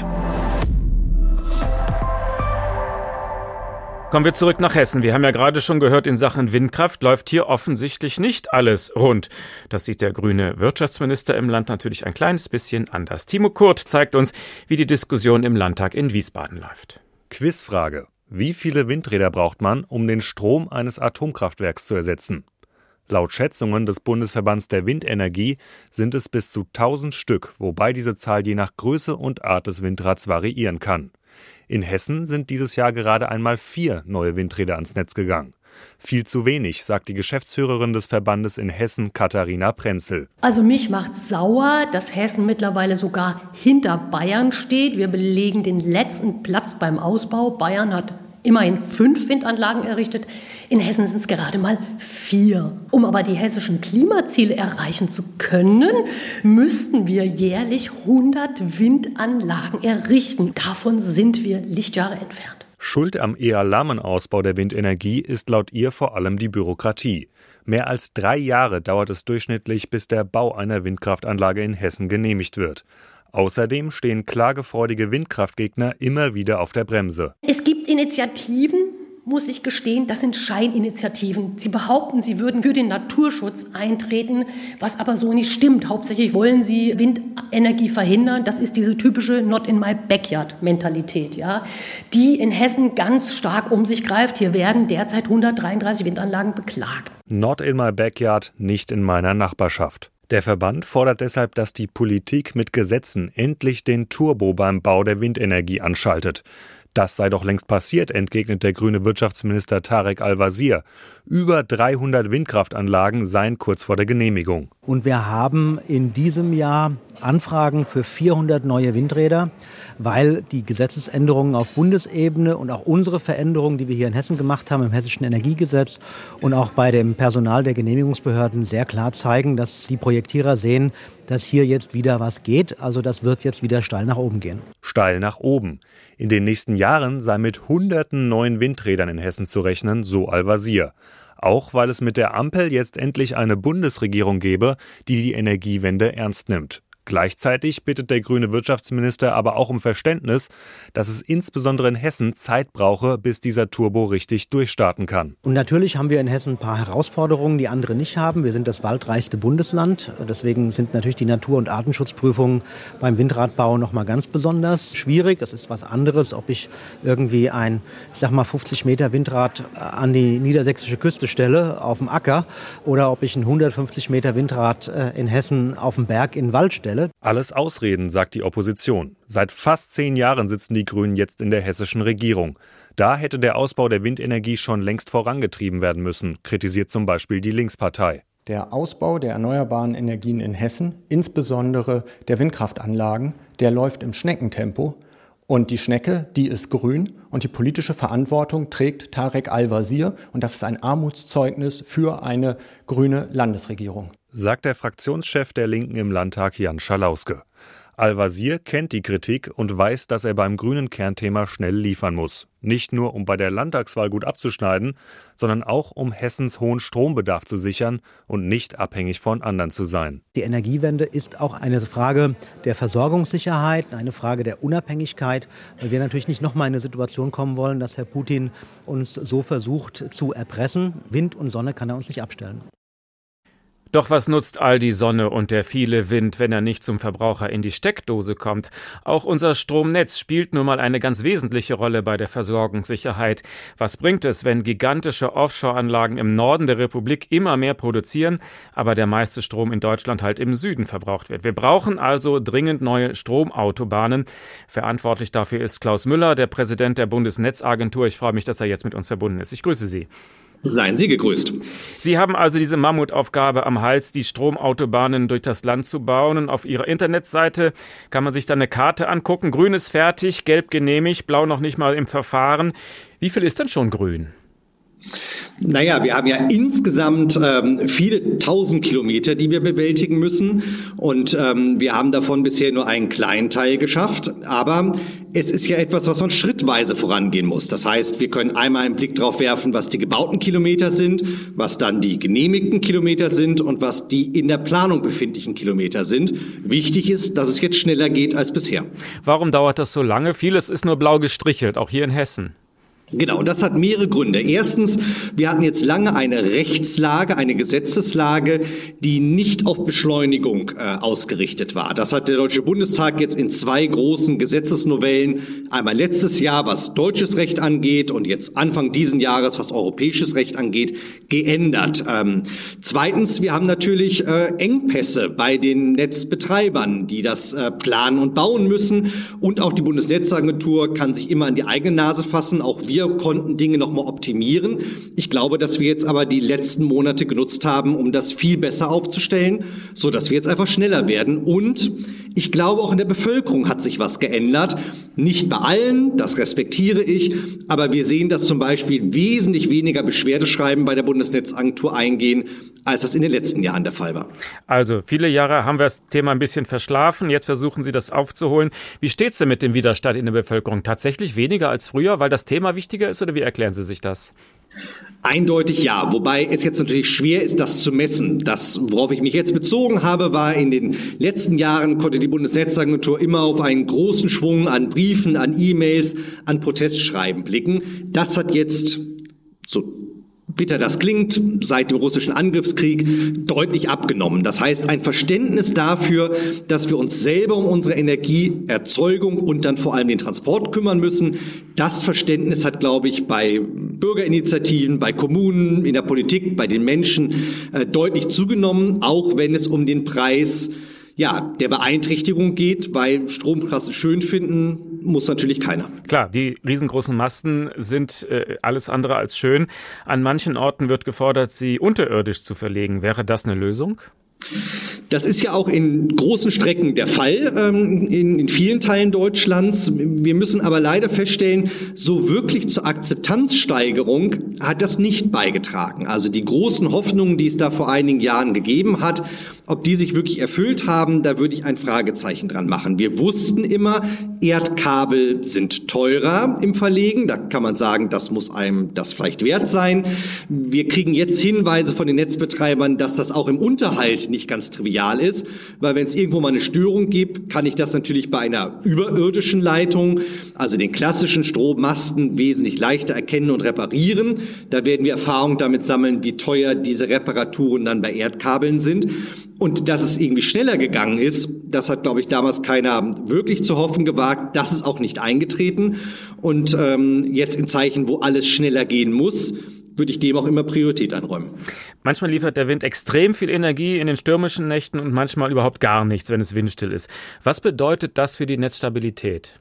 Kommen wir zurück nach Hessen. Wir haben ja gerade schon gehört, in Sachen Windkraft läuft hier offensichtlich nicht alles rund. Das sieht der grüne Wirtschaftsminister im Land natürlich ein kleines bisschen anders. Timo Kurt zeigt uns, wie die Diskussion im Landtag in Wiesbaden läuft. Quizfrage. Wie viele Windräder braucht man, um den Strom eines Atomkraftwerks zu ersetzen? Laut Schätzungen des Bundesverbands der Windenergie sind es bis zu 1000 Stück, wobei diese Zahl je nach Größe und Art des Windrads variieren kann. In Hessen sind dieses Jahr gerade einmal vier neue Windräder ans Netz gegangen. Viel zu wenig, sagt die Geschäftsführerin des Verbandes in Hessen, Katharina Prenzel. Also mich macht sauer, dass Hessen mittlerweile sogar hinter Bayern steht. Wir belegen den letzten Platz beim Ausbau. Bayern hat immerhin fünf Windanlagen errichtet. In Hessen sind es gerade mal vier. Um aber die hessischen Klimaziele erreichen zu können, müssten wir jährlich 100 Windanlagen errichten. Davon sind wir Lichtjahre entfernt. Schuld am eher lahmen Ausbau der Windenergie ist laut ihr vor allem die Bürokratie. Mehr als drei Jahre dauert es durchschnittlich, bis der Bau einer Windkraftanlage in Hessen genehmigt wird. Außerdem stehen klagefreudige Windkraftgegner immer wieder auf der Bremse. Es gibt Initiativen, muss ich gestehen, das sind Scheininitiativen. Sie behaupten, sie würden für den Naturschutz eintreten, was aber so nicht stimmt. Hauptsächlich wollen sie Windenergie verhindern. Das ist diese typische Not in my backyard Mentalität, ja, die in Hessen ganz stark um sich greift. Hier werden derzeit 133 Windanlagen beklagt. Not in my backyard, nicht in meiner Nachbarschaft. Der Verband fordert deshalb, dass die Politik mit Gesetzen endlich den Turbo beim Bau der Windenergie anschaltet. Das sei doch längst passiert, entgegnet der grüne Wirtschaftsminister Tarek Al-Wazir. Über 300 Windkraftanlagen seien kurz vor der Genehmigung. Und wir haben in diesem Jahr Anfragen für 400 neue Windräder, weil die Gesetzesänderungen auf Bundesebene und auch unsere Veränderungen, die wir hier in Hessen gemacht haben, im Hessischen Energiegesetz und auch bei dem Personal der Genehmigungsbehörden sehr klar zeigen, dass die Projektierer sehen, dass hier jetzt wieder was geht. Also das wird jetzt wieder steil nach oben gehen. Steil nach oben. In den nächsten Jahren sei mit hunderten neuen Windrädern in Hessen zu rechnen, so Al-Wazir. Auch weil es mit der Ampel jetzt endlich eine Bundesregierung gebe, die die Energiewende ernst nimmt. Gleichzeitig bittet der grüne Wirtschaftsminister aber auch um Verständnis, dass es insbesondere in Hessen Zeit brauche, bis dieser Turbo richtig durchstarten kann. Und natürlich haben wir in Hessen ein paar Herausforderungen, die andere nicht haben. Wir sind das waldreichste Bundesland. Deswegen sind natürlich die Natur- und Artenschutzprüfungen beim Windradbau noch mal ganz besonders schwierig. Es ist was anderes, ob ich irgendwie ein, ich sag mal, 50 Meter Windrad an die niedersächsische Küste stelle auf dem Acker oder ob ich ein 150 Meter Windrad äh, in Hessen auf dem Berg in den Wald stelle. Stelle? Alles Ausreden, sagt die Opposition. Seit fast zehn Jahren sitzen die Grünen jetzt in der hessischen Regierung. Da hätte der Ausbau der Windenergie schon längst vorangetrieben werden müssen, kritisiert zum Beispiel die Linkspartei. Der Ausbau der erneuerbaren Energien in Hessen, insbesondere der Windkraftanlagen, der läuft im Schneckentempo. Und die Schnecke, die ist grün und die politische Verantwortung trägt Tarek Al-Wazir und das ist ein Armutszeugnis für eine grüne Landesregierung sagt der Fraktionschef der Linken im Landtag Jan Schalauske. Al-Wazir kennt die Kritik und weiß, dass er beim grünen Kernthema schnell liefern muss. Nicht nur, um bei der Landtagswahl gut abzuschneiden, sondern auch, um Hessens hohen Strombedarf zu sichern und nicht abhängig von anderen zu sein. Die Energiewende ist auch eine Frage der Versorgungssicherheit, eine Frage der Unabhängigkeit, weil wir natürlich nicht nochmal in eine Situation kommen wollen, dass Herr Putin uns so versucht zu erpressen. Wind und Sonne kann er uns nicht abstellen. Doch was nutzt all die Sonne und der viele Wind, wenn er nicht zum Verbraucher in die Steckdose kommt? Auch unser Stromnetz spielt nun mal eine ganz wesentliche Rolle bei der Versorgungssicherheit. Was bringt es, wenn gigantische Offshore-Anlagen im Norden der Republik immer mehr produzieren, aber der meiste Strom in Deutschland halt im Süden verbraucht wird? Wir brauchen also dringend neue Stromautobahnen. Verantwortlich dafür ist Klaus Müller, der Präsident der Bundesnetzagentur. Ich freue mich, dass er jetzt mit uns verbunden ist. Ich grüße Sie. Seien Sie gegrüßt. Sie haben also diese Mammutaufgabe am Hals, die Stromautobahnen durch das Land zu bauen. Und auf Ihrer Internetseite kann man sich dann eine Karte angucken. Grün ist fertig, gelb genehmigt, blau noch nicht mal im Verfahren. Wie viel ist denn schon grün? Naja, wir haben ja insgesamt ähm, viele tausend Kilometer, die wir bewältigen müssen. Und ähm, wir haben davon bisher nur einen kleinen Teil geschafft. Aber es ist ja etwas, was man schrittweise vorangehen muss. Das heißt, wir können einmal einen Blick darauf werfen, was die gebauten Kilometer sind, was dann die genehmigten Kilometer sind und was die in der Planung befindlichen Kilometer sind. Wichtig ist, dass es jetzt schneller geht als bisher. Warum dauert das so lange? Vieles ist nur blau gestrichelt, auch hier in Hessen. Genau, das hat mehrere Gründe. Erstens, wir hatten jetzt lange eine Rechtslage, eine Gesetzeslage, die nicht auf Beschleunigung äh, ausgerichtet war. Das hat der Deutsche Bundestag jetzt in zwei großen Gesetzesnovellen, einmal letztes Jahr, was deutsches Recht angeht, und jetzt Anfang diesen Jahres, was europäisches Recht angeht, geändert. Ähm, zweitens, wir haben natürlich äh, Engpässe bei den Netzbetreibern, die das äh, planen und bauen müssen. Und auch die Bundesnetzagentur kann sich immer an die eigene Nase fassen. Auch wir wir konnten Dinge noch mal optimieren. Ich glaube, dass wir jetzt aber die letzten Monate genutzt haben, um das viel besser aufzustellen, so dass wir jetzt einfach schneller werden. Und ich glaube, auch in der Bevölkerung hat sich was geändert. Nicht bei allen, das respektiere ich, aber wir sehen, dass zum Beispiel wesentlich weniger Beschwerdeschreiben bei der Bundesnetzagentur eingehen, als das in den letzten Jahren der Fall war. Also viele Jahre haben wir das Thema ein bisschen verschlafen. Jetzt versuchen Sie das aufzuholen. Wie steht es denn mit dem Widerstand in der Bevölkerung? Tatsächlich weniger als früher, weil das Thema wichtiger ist oder wie erklären Sie sich das? Eindeutig ja, wobei es jetzt natürlich schwer ist, das zu messen. Das, worauf ich mich jetzt bezogen habe, war in den letzten Jahren konnte die Bundesnetzagentur immer auf einen großen Schwung an Briefen, an E-Mails, an Protestschreiben blicken. Das hat jetzt so bitter das klingt, seit dem russischen Angriffskrieg deutlich abgenommen. Das heißt, ein Verständnis dafür, dass wir uns selber um unsere Energieerzeugung und dann vor allem den Transport kümmern müssen, das Verständnis hat, glaube ich, bei Bürgerinitiativen, bei Kommunen, in der Politik, bei den Menschen äh, deutlich zugenommen, auch wenn es um den Preis ja, der Beeinträchtigung geht, weil Stromklasse schön finden muss natürlich keiner. Klar, die riesengroßen Masten sind äh, alles andere als schön. An manchen Orten wird gefordert, sie unterirdisch zu verlegen. Wäre das eine Lösung? Das ist ja auch in großen Strecken der Fall, ähm, in, in, vielen Teilen Deutschlands. Wir müssen aber leider feststellen, so wirklich zur Akzeptanzsteigerung hat das nicht beigetragen. Also die großen Hoffnungen, die es da vor einigen Jahren gegeben hat, ob die sich wirklich erfüllt haben, da würde ich ein Fragezeichen dran machen. Wir wussten immer, Erdkabel sind teurer im Verlegen. Da kann man sagen, das muss einem das vielleicht wert sein. Wir kriegen jetzt Hinweise von den Netzbetreibern, dass das auch im Unterhalt nicht ganz trivial ist, weil wenn es irgendwo mal eine Störung gibt, kann ich das natürlich bei einer überirdischen Leitung, also den klassischen Strommasten, wesentlich leichter erkennen und reparieren. Da werden wir Erfahrung damit sammeln, wie teuer diese Reparaturen dann bei Erdkabeln sind. Und dass es irgendwie schneller gegangen ist, das hat, glaube ich, damals keiner wirklich zu hoffen gewagt. Das ist auch nicht eingetreten. Und ähm, jetzt in Zeichen, wo alles schneller gehen muss, würde ich dem auch immer Priorität einräumen. Manchmal liefert der Wind extrem viel Energie in den stürmischen Nächten und manchmal überhaupt gar nichts, wenn es windstill ist. Was bedeutet das für die Netzstabilität?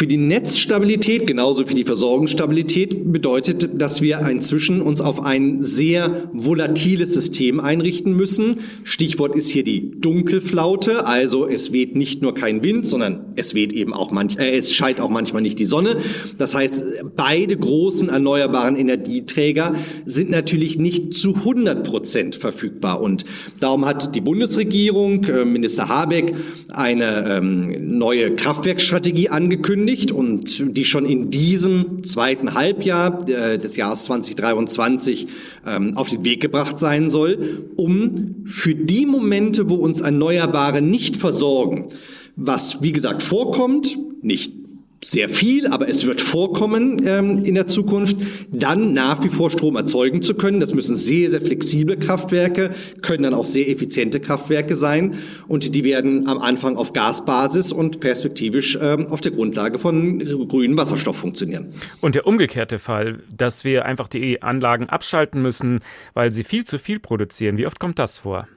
Für die Netzstabilität, genauso wie die Versorgungsstabilität, bedeutet, dass wir inzwischen uns auf ein sehr volatiles System einrichten müssen. Stichwort ist hier die Dunkelflaute, also es weht nicht nur kein Wind, sondern es weht eben auch manch, äh, es scheint auch manchmal nicht die Sonne. Das heißt, beide großen erneuerbaren Energieträger sind natürlich nicht zu 100 Prozent verfügbar und darum hat die Bundesregierung, äh, Minister Habeck, eine ähm, neue Kraftwerkstrategie angekündigt angekündigt und die schon in diesem zweiten Halbjahr äh, des Jahres 2023 ähm, auf den Weg gebracht sein soll, um für die Momente, wo uns Erneuerbare nicht versorgen, was wie gesagt vorkommt, nicht sehr viel, aber es wird vorkommen ähm, in der Zukunft, dann nach wie vor Strom erzeugen zu können. Das müssen sehr, sehr flexible Kraftwerke, können dann auch sehr effiziente Kraftwerke sein und die werden am Anfang auf Gasbasis und perspektivisch ähm, auf der Grundlage von grünem Wasserstoff funktionieren. Und der umgekehrte Fall, dass wir einfach die Anlagen abschalten müssen, weil sie viel zu viel produzieren, wie oft kommt das vor?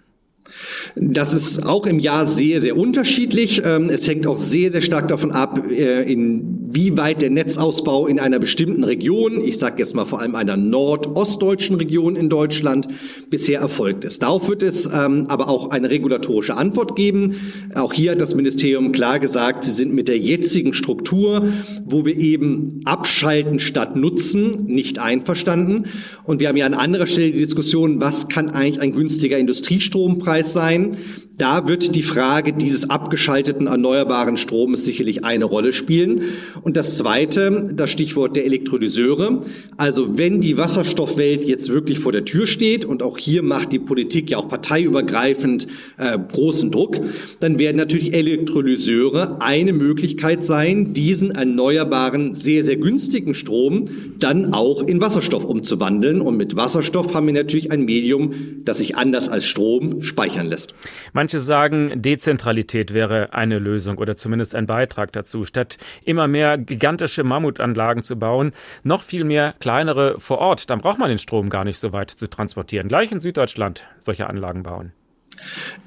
Das ist auch im Jahr sehr, sehr unterschiedlich. Ähm, es hängt auch sehr, sehr stark davon ab, äh, inwieweit der Netzausbau in einer bestimmten Region, ich sage jetzt mal vor allem einer nordostdeutschen Region in Deutschland, bisher erfolgt ist. Darauf wird es ähm, aber auch eine regulatorische Antwort geben. Auch hier hat das Ministerium klar gesagt, sie sind mit der jetzigen Struktur, wo wir eben abschalten statt nutzen, nicht einverstanden. Und wir haben ja an anderer Stelle die Diskussion, was kann eigentlich ein günstiger Industriestrompreis sein. Da wird die Frage dieses abgeschalteten erneuerbaren Stromes sicherlich eine Rolle spielen. Und das Zweite, das Stichwort der Elektrolyseure. Also wenn die Wasserstoffwelt jetzt wirklich vor der Tür steht und auch hier macht die Politik ja auch parteiübergreifend äh, großen Druck, dann werden natürlich Elektrolyseure eine Möglichkeit sein, diesen erneuerbaren, sehr, sehr günstigen Strom dann auch in Wasserstoff umzuwandeln. Und mit Wasserstoff haben wir natürlich ein Medium, das sich anders als Strom speichern lässt. Manche sagen, Dezentralität wäre eine Lösung oder zumindest ein Beitrag dazu. Statt immer mehr gigantische Mammutanlagen zu bauen, noch viel mehr kleinere vor Ort. Dann braucht man den Strom gar nicht so weit zu transportieren. Gleich in Süddeutschland solche Anlagen bauen.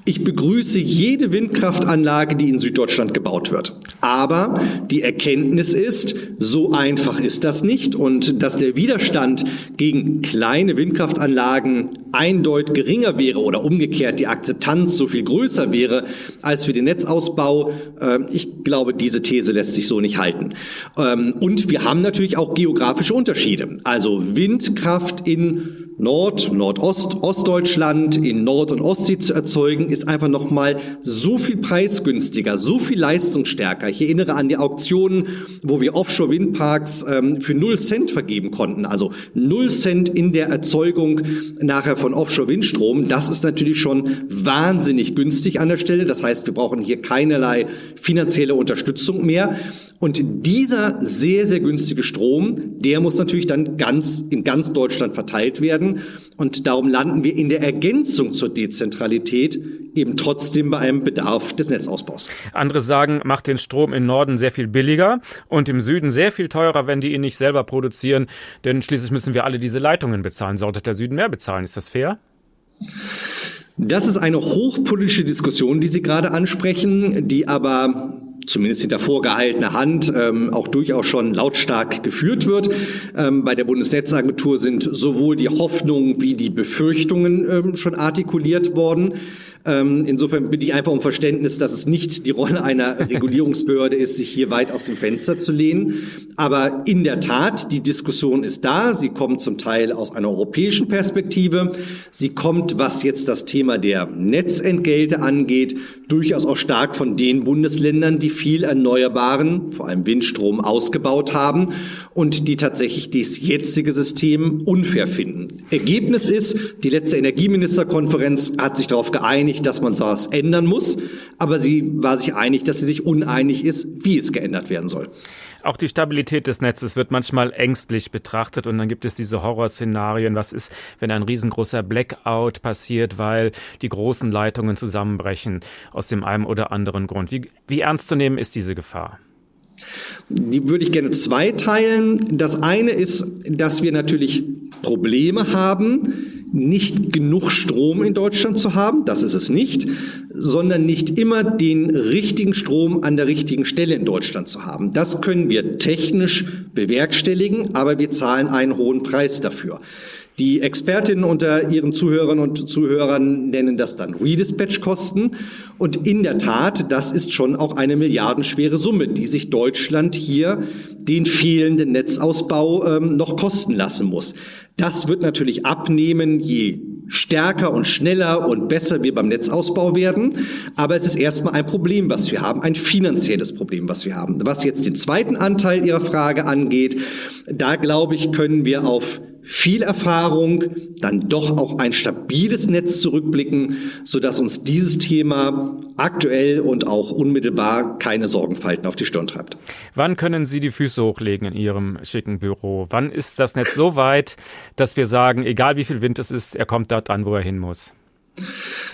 Ich begrüße jede Windkraftanlage, die in Süddeutschland gebaut wird. Aber die Erkenntnis ist, so einfach ist das nicht und dass der Widerstand gegen kleine Windkraftanlagen eindeutig geringer wäre oder umgekehrt die Akzeptanz so viel größer wäre als für den Netzausbau, äh, ich glaube, diese These lässt sich so nicht halten. Ähm, und wir haben natürlich auch geografische Unterschiede. Also Windkraft in Nord-, Nordost-, Ostdeutschland in Nord- und Ostsee zu erzeugen, ist einfach nochmal so viel preisgünstiger, so viel leistungsstärker. Ich erinnere an die Auktionen, wo wir Offshore-Windparks ähm, für null Cent vergeben konnten. Also null Cent in der Erzeugung nachher von Offshore-Windstrom. Das ist natürlich schon wahnsinnig günstig an der Stelle. Das heißt, wir brauchen hier keinerlei finanzielle Unterstützung mehr. Und dieser sehr, sehr günstige Strom, der muss natürlich dann ganz, in ganz Deutschland verteilt werden. Und darum landen wir in der Ergänzung zur Dezentralität eben trotzdem bei einem Bedarf des Netzausbaus. Andere sagen, macht den Strom im Norden sehr viel billiger und im Süden sehr viel teurer, wenn die ihn nicht selber produzieren. Denn schließlich müssen wir alle diese Leitungen bezahlen. Sollte der Süden mehr bezahlen? Ist das fair? Das ist eine hochpolitische Diskussion, die Sie gerade ansprechen, die aber zumindest hinter vorgehaltener Hand ähm, auch durchaus schon lautstark geführt wird. Ähm, bei der Bundesnetzagentur sind sowohl die Hoffnungen wie die Befürchtungen ähm, schon artikuliert worden. Ähm, insofern bitte ich einfach um Verständnis, dass es nicht die Rolle einer Regulierungsbehörde ist, sich hier weit aus dem Fenster zu lehnen. Aber in der Tat, die Diskussion ist da. Sie kommt zum Teil aus einer europäischen Perspektive. Sie kommt, was jetzt das Thema der Netzentgelte angeht, durchaus auch stark von den Bundesländern, die viel Erneuerbaren, vor allem Windstrom, ausgebaut haben und die tatsächlich das jetzige System unfair finden. Ergebnis ist, die letzte Energieministerkonferenz hat sich darauf geeinigt, dass man das ändern muss, aber sie war sich einig, dass sie sich uneinig ist, wie es geändert werden soll. Auch die Stabilität des Netzes wird manchmal ängstlich betrachtet und dann gibt es diese Horrorszenarien. Was ist, wenn ein riesengroßer Blackout passiert, weil die großen Leitungen zusammenbrechen aus dem einen oder anderen Grund? Wie, wie ernst zu nehmen ist diese Gefahr? Die würde ich gerne zweiteilen. Das eine ist, dass wir natürlich Probleme haben, nicht genug Strom in Deutschland zu haben, das ist es nicht, sondern nicht immer den richtigen Strom an der richtigen Stelle in Deutschland zu haben. Das können wir technisch bewerkstelligen, aber wir zahlen einen hohen Preis dafür. Die Expertinnen unter ihren Zuhörern und Zuhörern nennen das dann Redispatch-Kosten. Und in der Tat, das ist schon auch eine milliardenschwere Summe, die sich Deutschland hier den fehlenden Netzausbau ähm, noch kosten lassen muss. Das wird natürlich abnehmen, je stärker und schneller und besser wir beim Netzausbau werden. Aber es ist erstmal ein Problem, was wir haben, ein finanzielles Problem, was wir haben. Was jetzt den zweiten Anteil Ihrer Frage angeht, da glaube ich, können wir auf viel Erfahrung, dann doch auch ein stabiles Netz zurückblicken, sodass uns dieses Thema aktuell und auch unmittelbar keine Sorgenfalten auf die Stirn treibt. Wann können Sie die Füße hochlegen in Ihrem schicken Büro? Wann ist das Netz so weit, dass wir sagen, egal wie viel Wind es ist, er kommt dort an, wo er hin muss?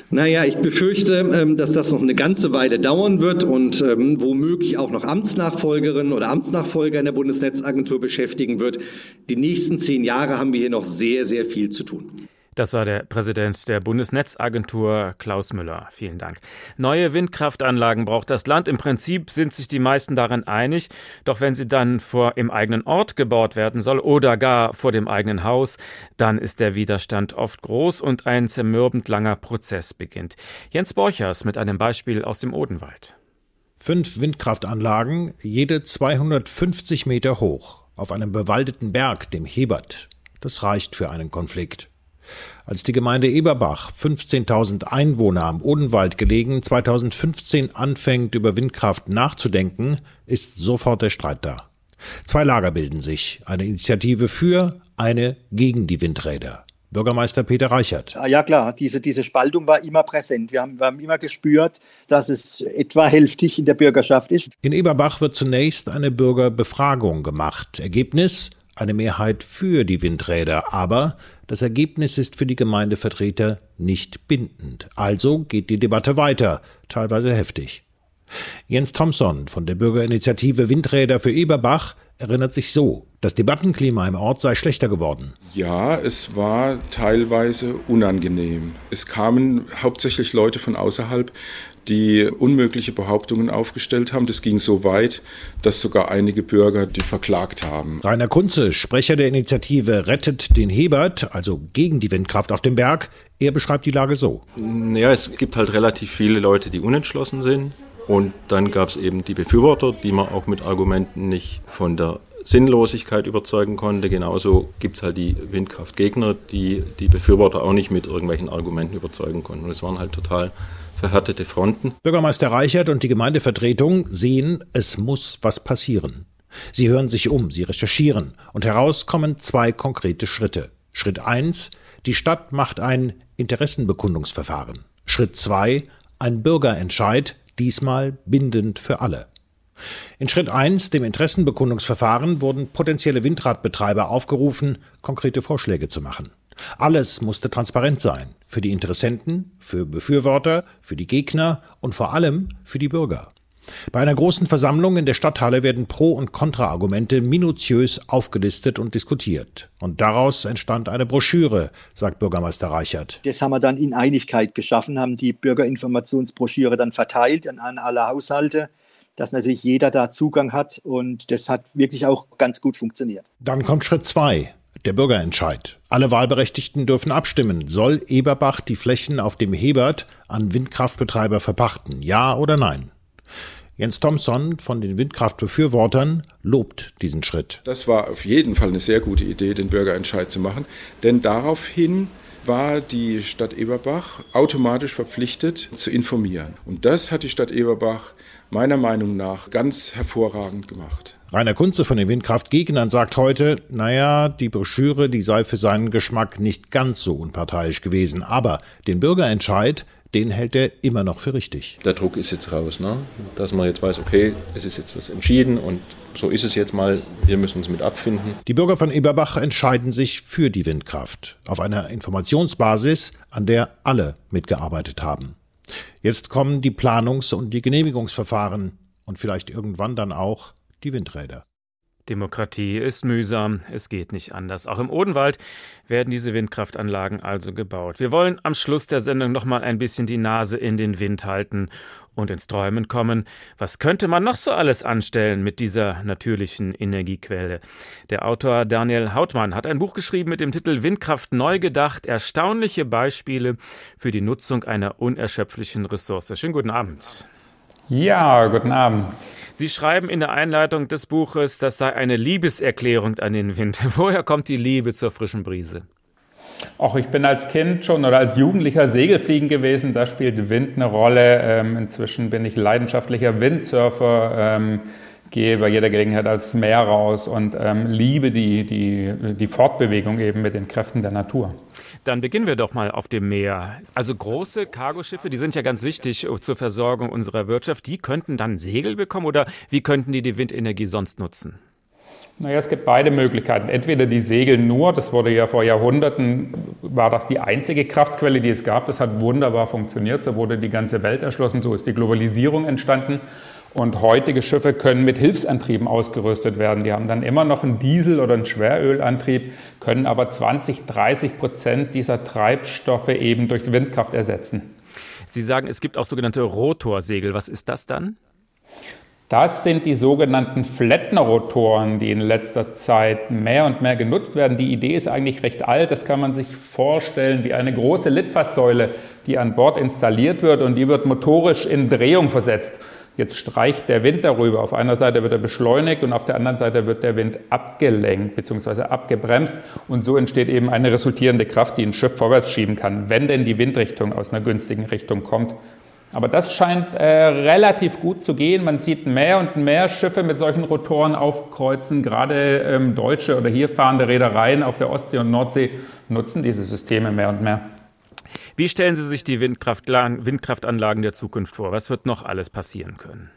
Naja, ich befürchte, ähm, dass das noch eine ganze Weile dauern wird und ähm, womöglich auch noch Amtsnachfolgerin oder Amtsnachfolger in der Bundesnetzagentur beschäftigen wird. Die nächsten zehn Jahre haben wir hier noch sehr, sehr viel zu tun. Das war der Präsident der Bundesnetzagentur Klaus Müller. Vielen Dank. Neue Windkraftanlagen braucht das Land. Im Prinzip sind sich die meisten darin einig. Doch wenn sie dann vor im eigenen Ort gebaut werden soll oder gar vor dem eigenen Haus, dann ist der Widerstand oft groß und ein zermürbend langer Prozess beginnt. Jens Borchers mit einem Beispiel aus dem Odenwald. Fünf Windkraftanlagen, jede 250 Meter hoch, auf einem bewaldeten Berg, dem Hebert. Das reicht für einen Konflikt. Als die Gemeinde Eberbach, 15.000 Einwohner am Odenwald gelegen, 2015 anfängt, über Windkraft nachzudenken, ist sofort der Streit da. Zwei Lager bilden sich, eine Initiative für, eine gegen die Windräder. Bürgermeister Peter Reichert. Ah, ja klar, diese, diese Spaltung war immer präsent. Wir haben, wir haben immer gespürt, dass es etwa hälftig in der Bürgerschaft ist. In Eberbach wird zunächst eine Bürgerbefragung gemacht. Ergebnis? Eine Mehrheit für die Windräder, aber das Ergebnis ist für die Gemeindevertreter nicht bindend. Also geht die Debatte weiter, teilweise heftig. Jens Thompson von der Bürgerinitiative Windräder für Eberbach erinnert sich so, das Debattenklima im Ort sei schlechter geworden. Ja, es war teilweise unangenehm. Es kamen hauptsächlich Leute von außerhalb, die unmögliche Behauptungen aufgestellt haben. Das ging so weit, dass sogar einige Bürger die verklagt haben. Rainer Kunze, Sprecher der Initiative Rettet den Hebert, also gegen die Windkraft auf dem Berg, er beschreibt die Lage so. Ja, es gibt halt relativ viele Leute, die unentschlossen sind. Und dann gab es eben die Befürworter, die man auch mit Argumenten nicht von der Sinnlosigkeit überzeugen konnte. Genauso gibt es halt die Windkraftgegner, die die Befürworter auch nicht mit irgendwelchen Argumenten überzeugen konnten. Und es waren halt total verhärtete Fronten. Bürgermeister Reichert und die Gemeindevertretung sehen, es muss was passieren. Sie hören sich um, sie recherchieren und heraus kommen zwei konkrete Schritte. Schritt eins: Die Stadt macht ein Interessenbekundungsverfahren. Schritt zwei: Ein Bürgerentscheid, diesmal bindend für alle. In Schritt 1, dem Interessenbekundungsverfahren, wurden potenzielle Windradbetreiber aufgerufen, konkrete Vorschläge zu machen. Alles musste transparent sein, für die Interessenten, für Befürworter, für die Gegner und vor allem für die Bürger. Bei einer großen Versammlung in der Stadthalle werden Pro- und Kontraargumente minutiös aufgelistet und diskutiert. Und daraus entstand eine Broschüre, sagt Bürgermeister Reichert. Das haben wir dann in Einigkeit geschaffen, haben die Bürgerinformationsbroschüre dann verteilt an, an alle Haushalte dass natürlich jeder da Zugang hat und das hat wirklich auch ganz gut funktioniert. Dann kommt Schritt zwei. Der Bürgerentscheid. Alle Wahlberechtigten dürfen abstimmen. Soll Eberbach die Flächen auf dem Hebert an Windkraftbetreiber verpachten? Ja oder nein? Jens Thompson von den Windkraftbefürwortern lobt diesen Schritt. Das war auf jeden Fall eine sehr gute Idee, den Bürgerentscheid zu machen, denn daraufhin war die Stadt Eberbach automatisch verpflichtet zu informieren. Und das hat die Stadt Eberbach meiner Meinung nach ganz hervorragend gemacht. Rainer Kunze von den Windkraftgegnern sagt heute, naja, die Broschüre, die sei für seinen Geschmack nicht ganz so unparteiisch gewesen, aber den Bürgerentscheid, den hält er immer noch für richtig. Der Druck ist jetzt raus, ne? dass man jetzt weiß, okay, es ist jetzt das entschieden und so ist es jetzt mal, wir müssen uns mit abfinden. Die Bürger von Eberbach entscheiden sich für die Windkraft auf einer Informationsbasis, an der alle mitgearbeitet haben. Jetzt kommen die Planungs- und die Genehmigungsverfahren und vielleicht irgendwann dann auch die Windräder. Demokratie ist mühsam, es geht nicht anders. Auch im Odenwald werden diese Windkraftanlagen also gebaut. Wir wollen am Schluss der Sendung noch mal ein bisschen die Nase in den Wind halten und ins Träumen kommen. Was könnte man noch so alles anstellen mit dieser natürlichen Energiequelle? Der Autor Daniel Hautmann hat ein Buch geschrieben mit dem Titel Windkraft neu gedacht, erstaunliche Beispiele für die Nutzung einer unerschöpflichen Ressource. Schönen guten Abend. Ja, guten Abend. Sie schreiben in der Einleitung des Buches, das sei eine Liebeserklärung an den Wind. Woher kommt die Liebe zur frischen Brise? Auch ich bin als Kind schon oder als Jugendlicher Segelfliegen gewesen. Da spielt Wind eine Rolle. Ähm, inzwischen bin ich leidenschaftlicher Windsurfer, ähm, gehe bei jeder Gelegenheit aufs Meer raus und ähm, liebe die, die, die Fortbewegung eben mit den Kräften der Natur. Dann beginnen wir doch mal auf dem Meer. Also große Cargoschiffe, die sind ja ganz wichtig zur Versorgung unserer Wirtschaft. Die könnten dann Segel bekommen oder wie könnten die die Windenergie sonst nutzen? Naja, es gibt beide Möglichkeiten. Entweder die Segel nur, das wurde ja vor Jahrhunderten, war das die einzige Kraftquelle, die es gab. Das hat wunderbar funktioniert. So wurde die ganze Welt erschlossen, so ist die Globalisierung entstanden. Und heutige Schiffe können mit Hilfsantrieben ausgerüstet werden. Die haben dann immer noch einen Diesel- oder einen Schwerölantrieb, können aber 20, 30 Prozent dieser Treibstoffe eben durch Windkraft ersetzen. Sie sagen, es gibt auch sogenannte Rotorsegel. Was ist das dann? Das sind die sogenannten Flettner-Rotoren, die in letzter Zeit mehr und mehr genutzt werden. Die Idee ist eigentlich recht alt. Das kann man sich vorstellen wie eine große Litfaßsäule, die an Bord installiert wird und die wird motorisch in Drehung versetzt. Jetzt streicht der Wind darüber. Auf einer Seite wird er beschleunigt und auf der anderen Seite wird der Wind abgelenkt bzw. abgebremst. Und so entsteht eben eine resultierende Kraft, die ein Schiff vorwärts schieben kann, wenn denn die Windrichtung aus einer günstigen Richtung kommt. Aber das scheint äh, relativ gut zu gehen. Man sieht mehr und mehr Schiffe mit solchen Rotoren aufkreuzen. Gerade ähm, deutsche oder hier fahrende Reedereien auf der Ostsee und Nordsee nutzen diese Systeme mehr und mehr. Wie stellen Sie sich die Windkraftanlagen der Zukunft vor? Was wird noch alles passieren können?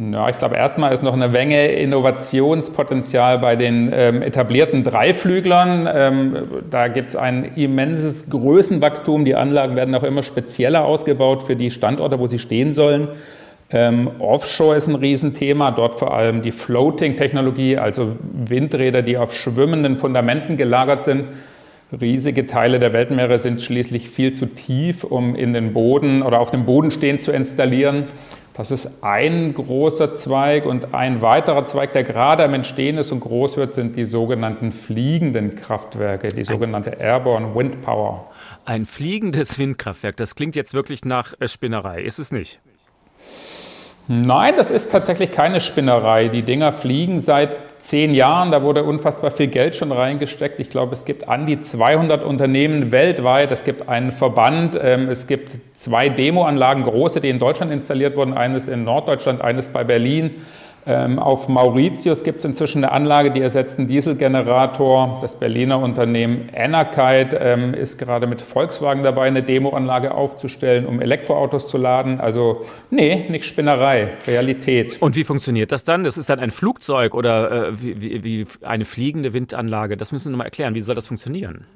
Ja, ich glaube, erstmal ist noch eine Menge Innovationspotenzial bei den ähm, etablierten Dreiflüglern. Ähm, da gibt es ein immenses Größenwachstum. Die Anlagen werden auch immer spezieller ausgebaut für die Standorte, wo sie stehen sollen. Ähm, Offshore ist ein Riesenthema, dort vor allem die Floating-Technologie, also Windräder, die auf schwimmenden Fundamenten gelagert sind. Riesige Teile der Weltmeere sind schließlich viel zu tief, um in den Boden oder auf dem Boden stehend zu installieren. Das ist ein großer Zweig und ein weiterer Zweig, der gerade am Entstehen ist und groß wird, sind die sogenannten fliegenden Kraftwerke, die sogenannte Airborne Wind Power. Ein fliegendes Windkraftwerk, das klingt jetzt wirklich nach äh, Spinnerei, ist es nicht? Nein, das ist tatsächlich keine Spinnerei. Die Dinger fliegen seit zehn Jahren. Da wurde unfassbar viel Geld schon reingesteckt. Ich glaube, es gibt an die 200 Unternehmen weltweit. Es gibt einen Verband. Ähm, es gibt zwei Demoanlagen, große, die in Deutschland installiert wurden. Eines in Norddeutschland, eines bei Berlin. Ähm, auf Mauritius gibt es inzwischen eine Anlage, die ersetzt einen Dieselgenerator. Das Berliner Unternehmen Enerkite ähm, ist gerade mit Volkswagen dabei, eine Demoanlage aufzustellen, um Elektroautos zu laden. Also nee, nicht Spinnerei, Realität. Und wie funktioniert das dann? Das ist dann ein Flugzeug oder äh, wie, wie, eine fliegende Windanlage? Das müssen wir nochmal erklären. Wie soll das funktionieren?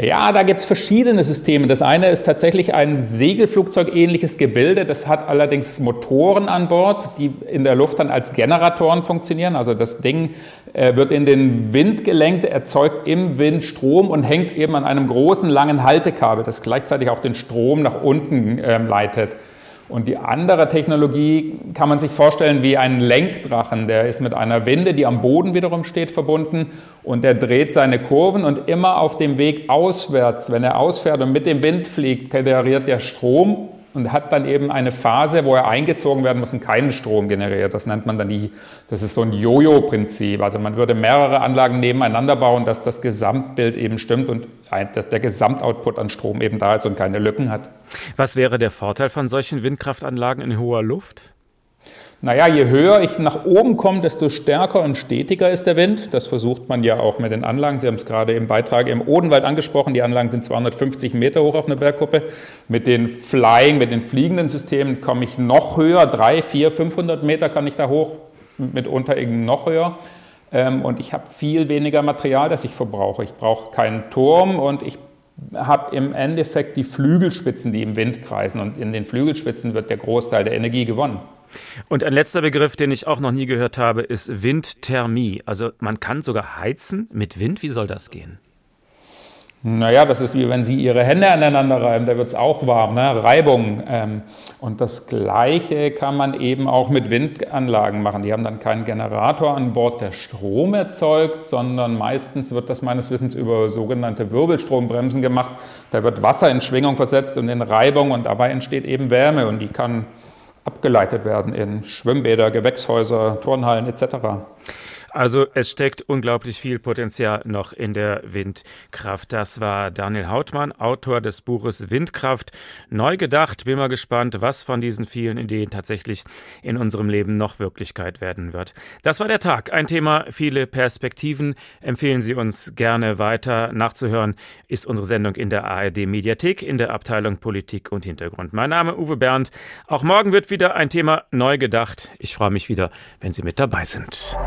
Ja, da gibt es verschiedene Systeme. Das eine ist tatsächlich ein Segelflugzeug-ähnliches Gebilde. Das hat allerdings Motoren an Bord, die in der Luft dann als Generatoren funktionieren. Also das Ding äh, wird in den Wind gelenkt, erzeugt im Wind Strom und hängt eben an einem großen, langen Haltekabel, das gleichzeitig auch den Strom nach unten äh, leitet. Und die andere Technologie kann man sich vorstellen wie einen Lenkdrachen. Der ist mit einer Winde, die am Boden wiederum steht, verbunden und der dreht seine Kurven und immer auf dem Weg auswärts, wenn er ausfährt und mit dem Wind fliegt, generiert der Strom und hat dann eben eine Phase, wo er eingezogen werden muss und keinen Strom generiert. Das nennt man dann die, das ist so ein Jojo-Prinzip. Also man würde mehrere Anlagen nebeneinander bauen, dass das Gesamtbild eben stimmt und der Gesamtoutput an Strom eben da ist und keine Lücken hat. Was wäre der Vorteil von solchen Windkraftanlagen in hoher Luft? Naja, je höher ich nach oben komme, desto stärker und stetiger ist der Wind. Das versucht man ja auch mit den Anlagen. Sie haben es gerade im Beitrag im Odenwald angesprochen. Die Anlagen sind 250 Meter hoch auf einer Bergkuppe. Mit den Flying, mit den fliegenden Systemen komme ich noch höher. 3, 4, 500 Meter kann ich da hoch, mitunter eben noch höher. Ähm, und ich habe viel weniger Material, das ich verbrauche. Ich brauche keinen Turm und ich habe im Endeffekt die Flügelspitzen, die im Wind kreisen. Und in den Flügelspitzen wird der Großteil der Energie gewonnen. Und ein letzter Begriff, den ich auch noch nie gehört habe, ist Windthermie. Also man kann sogar heizen mit Wind. Wie soll das gehen? Naja, das ist wie wenn Sie Ihre Hände aneinander reiben, da wird es auch warm, ne? Reibung. Ähm, und das Gleiche kann man eben auch mit Windanlagen machen. Die haben dann keinen Generator an Bord, der Strom erzeugt, sondern meistens wird das meines Wissens über sogenannte Wirbelstrombremsen gemacht. Da wird Wasser in Schwingung versetzt und in Reibung und dabei entsteht eben Wärme und die kann abgeleitet werden in Schwimmbäder, Gewächshäuser, Turnhallen etc. Also es steckt unglaublich viel Potenzial noch in der Windkraft. Das war Daniel Hautmann, Autor des Buches Windkraft. Neu gedacht. Bin mal gespannt, was von diesen vielen Ideen tatsächlich in unserem Leben noch Wirklichkeit werden wird. Das war der Tag. Ein Thema, viele Perspektiven. Empfehlen Sie uns gerne weiter. Nachzuhören ist unsere Sendung in der ARD Mediathek in der Abteilung Politik und Hintergrund. Mein Name Uwe Bernd. Auch morgen wird wieder ein Thema neu gedacht. Ich freue mich wieder, wenn Sie mit dabei sind.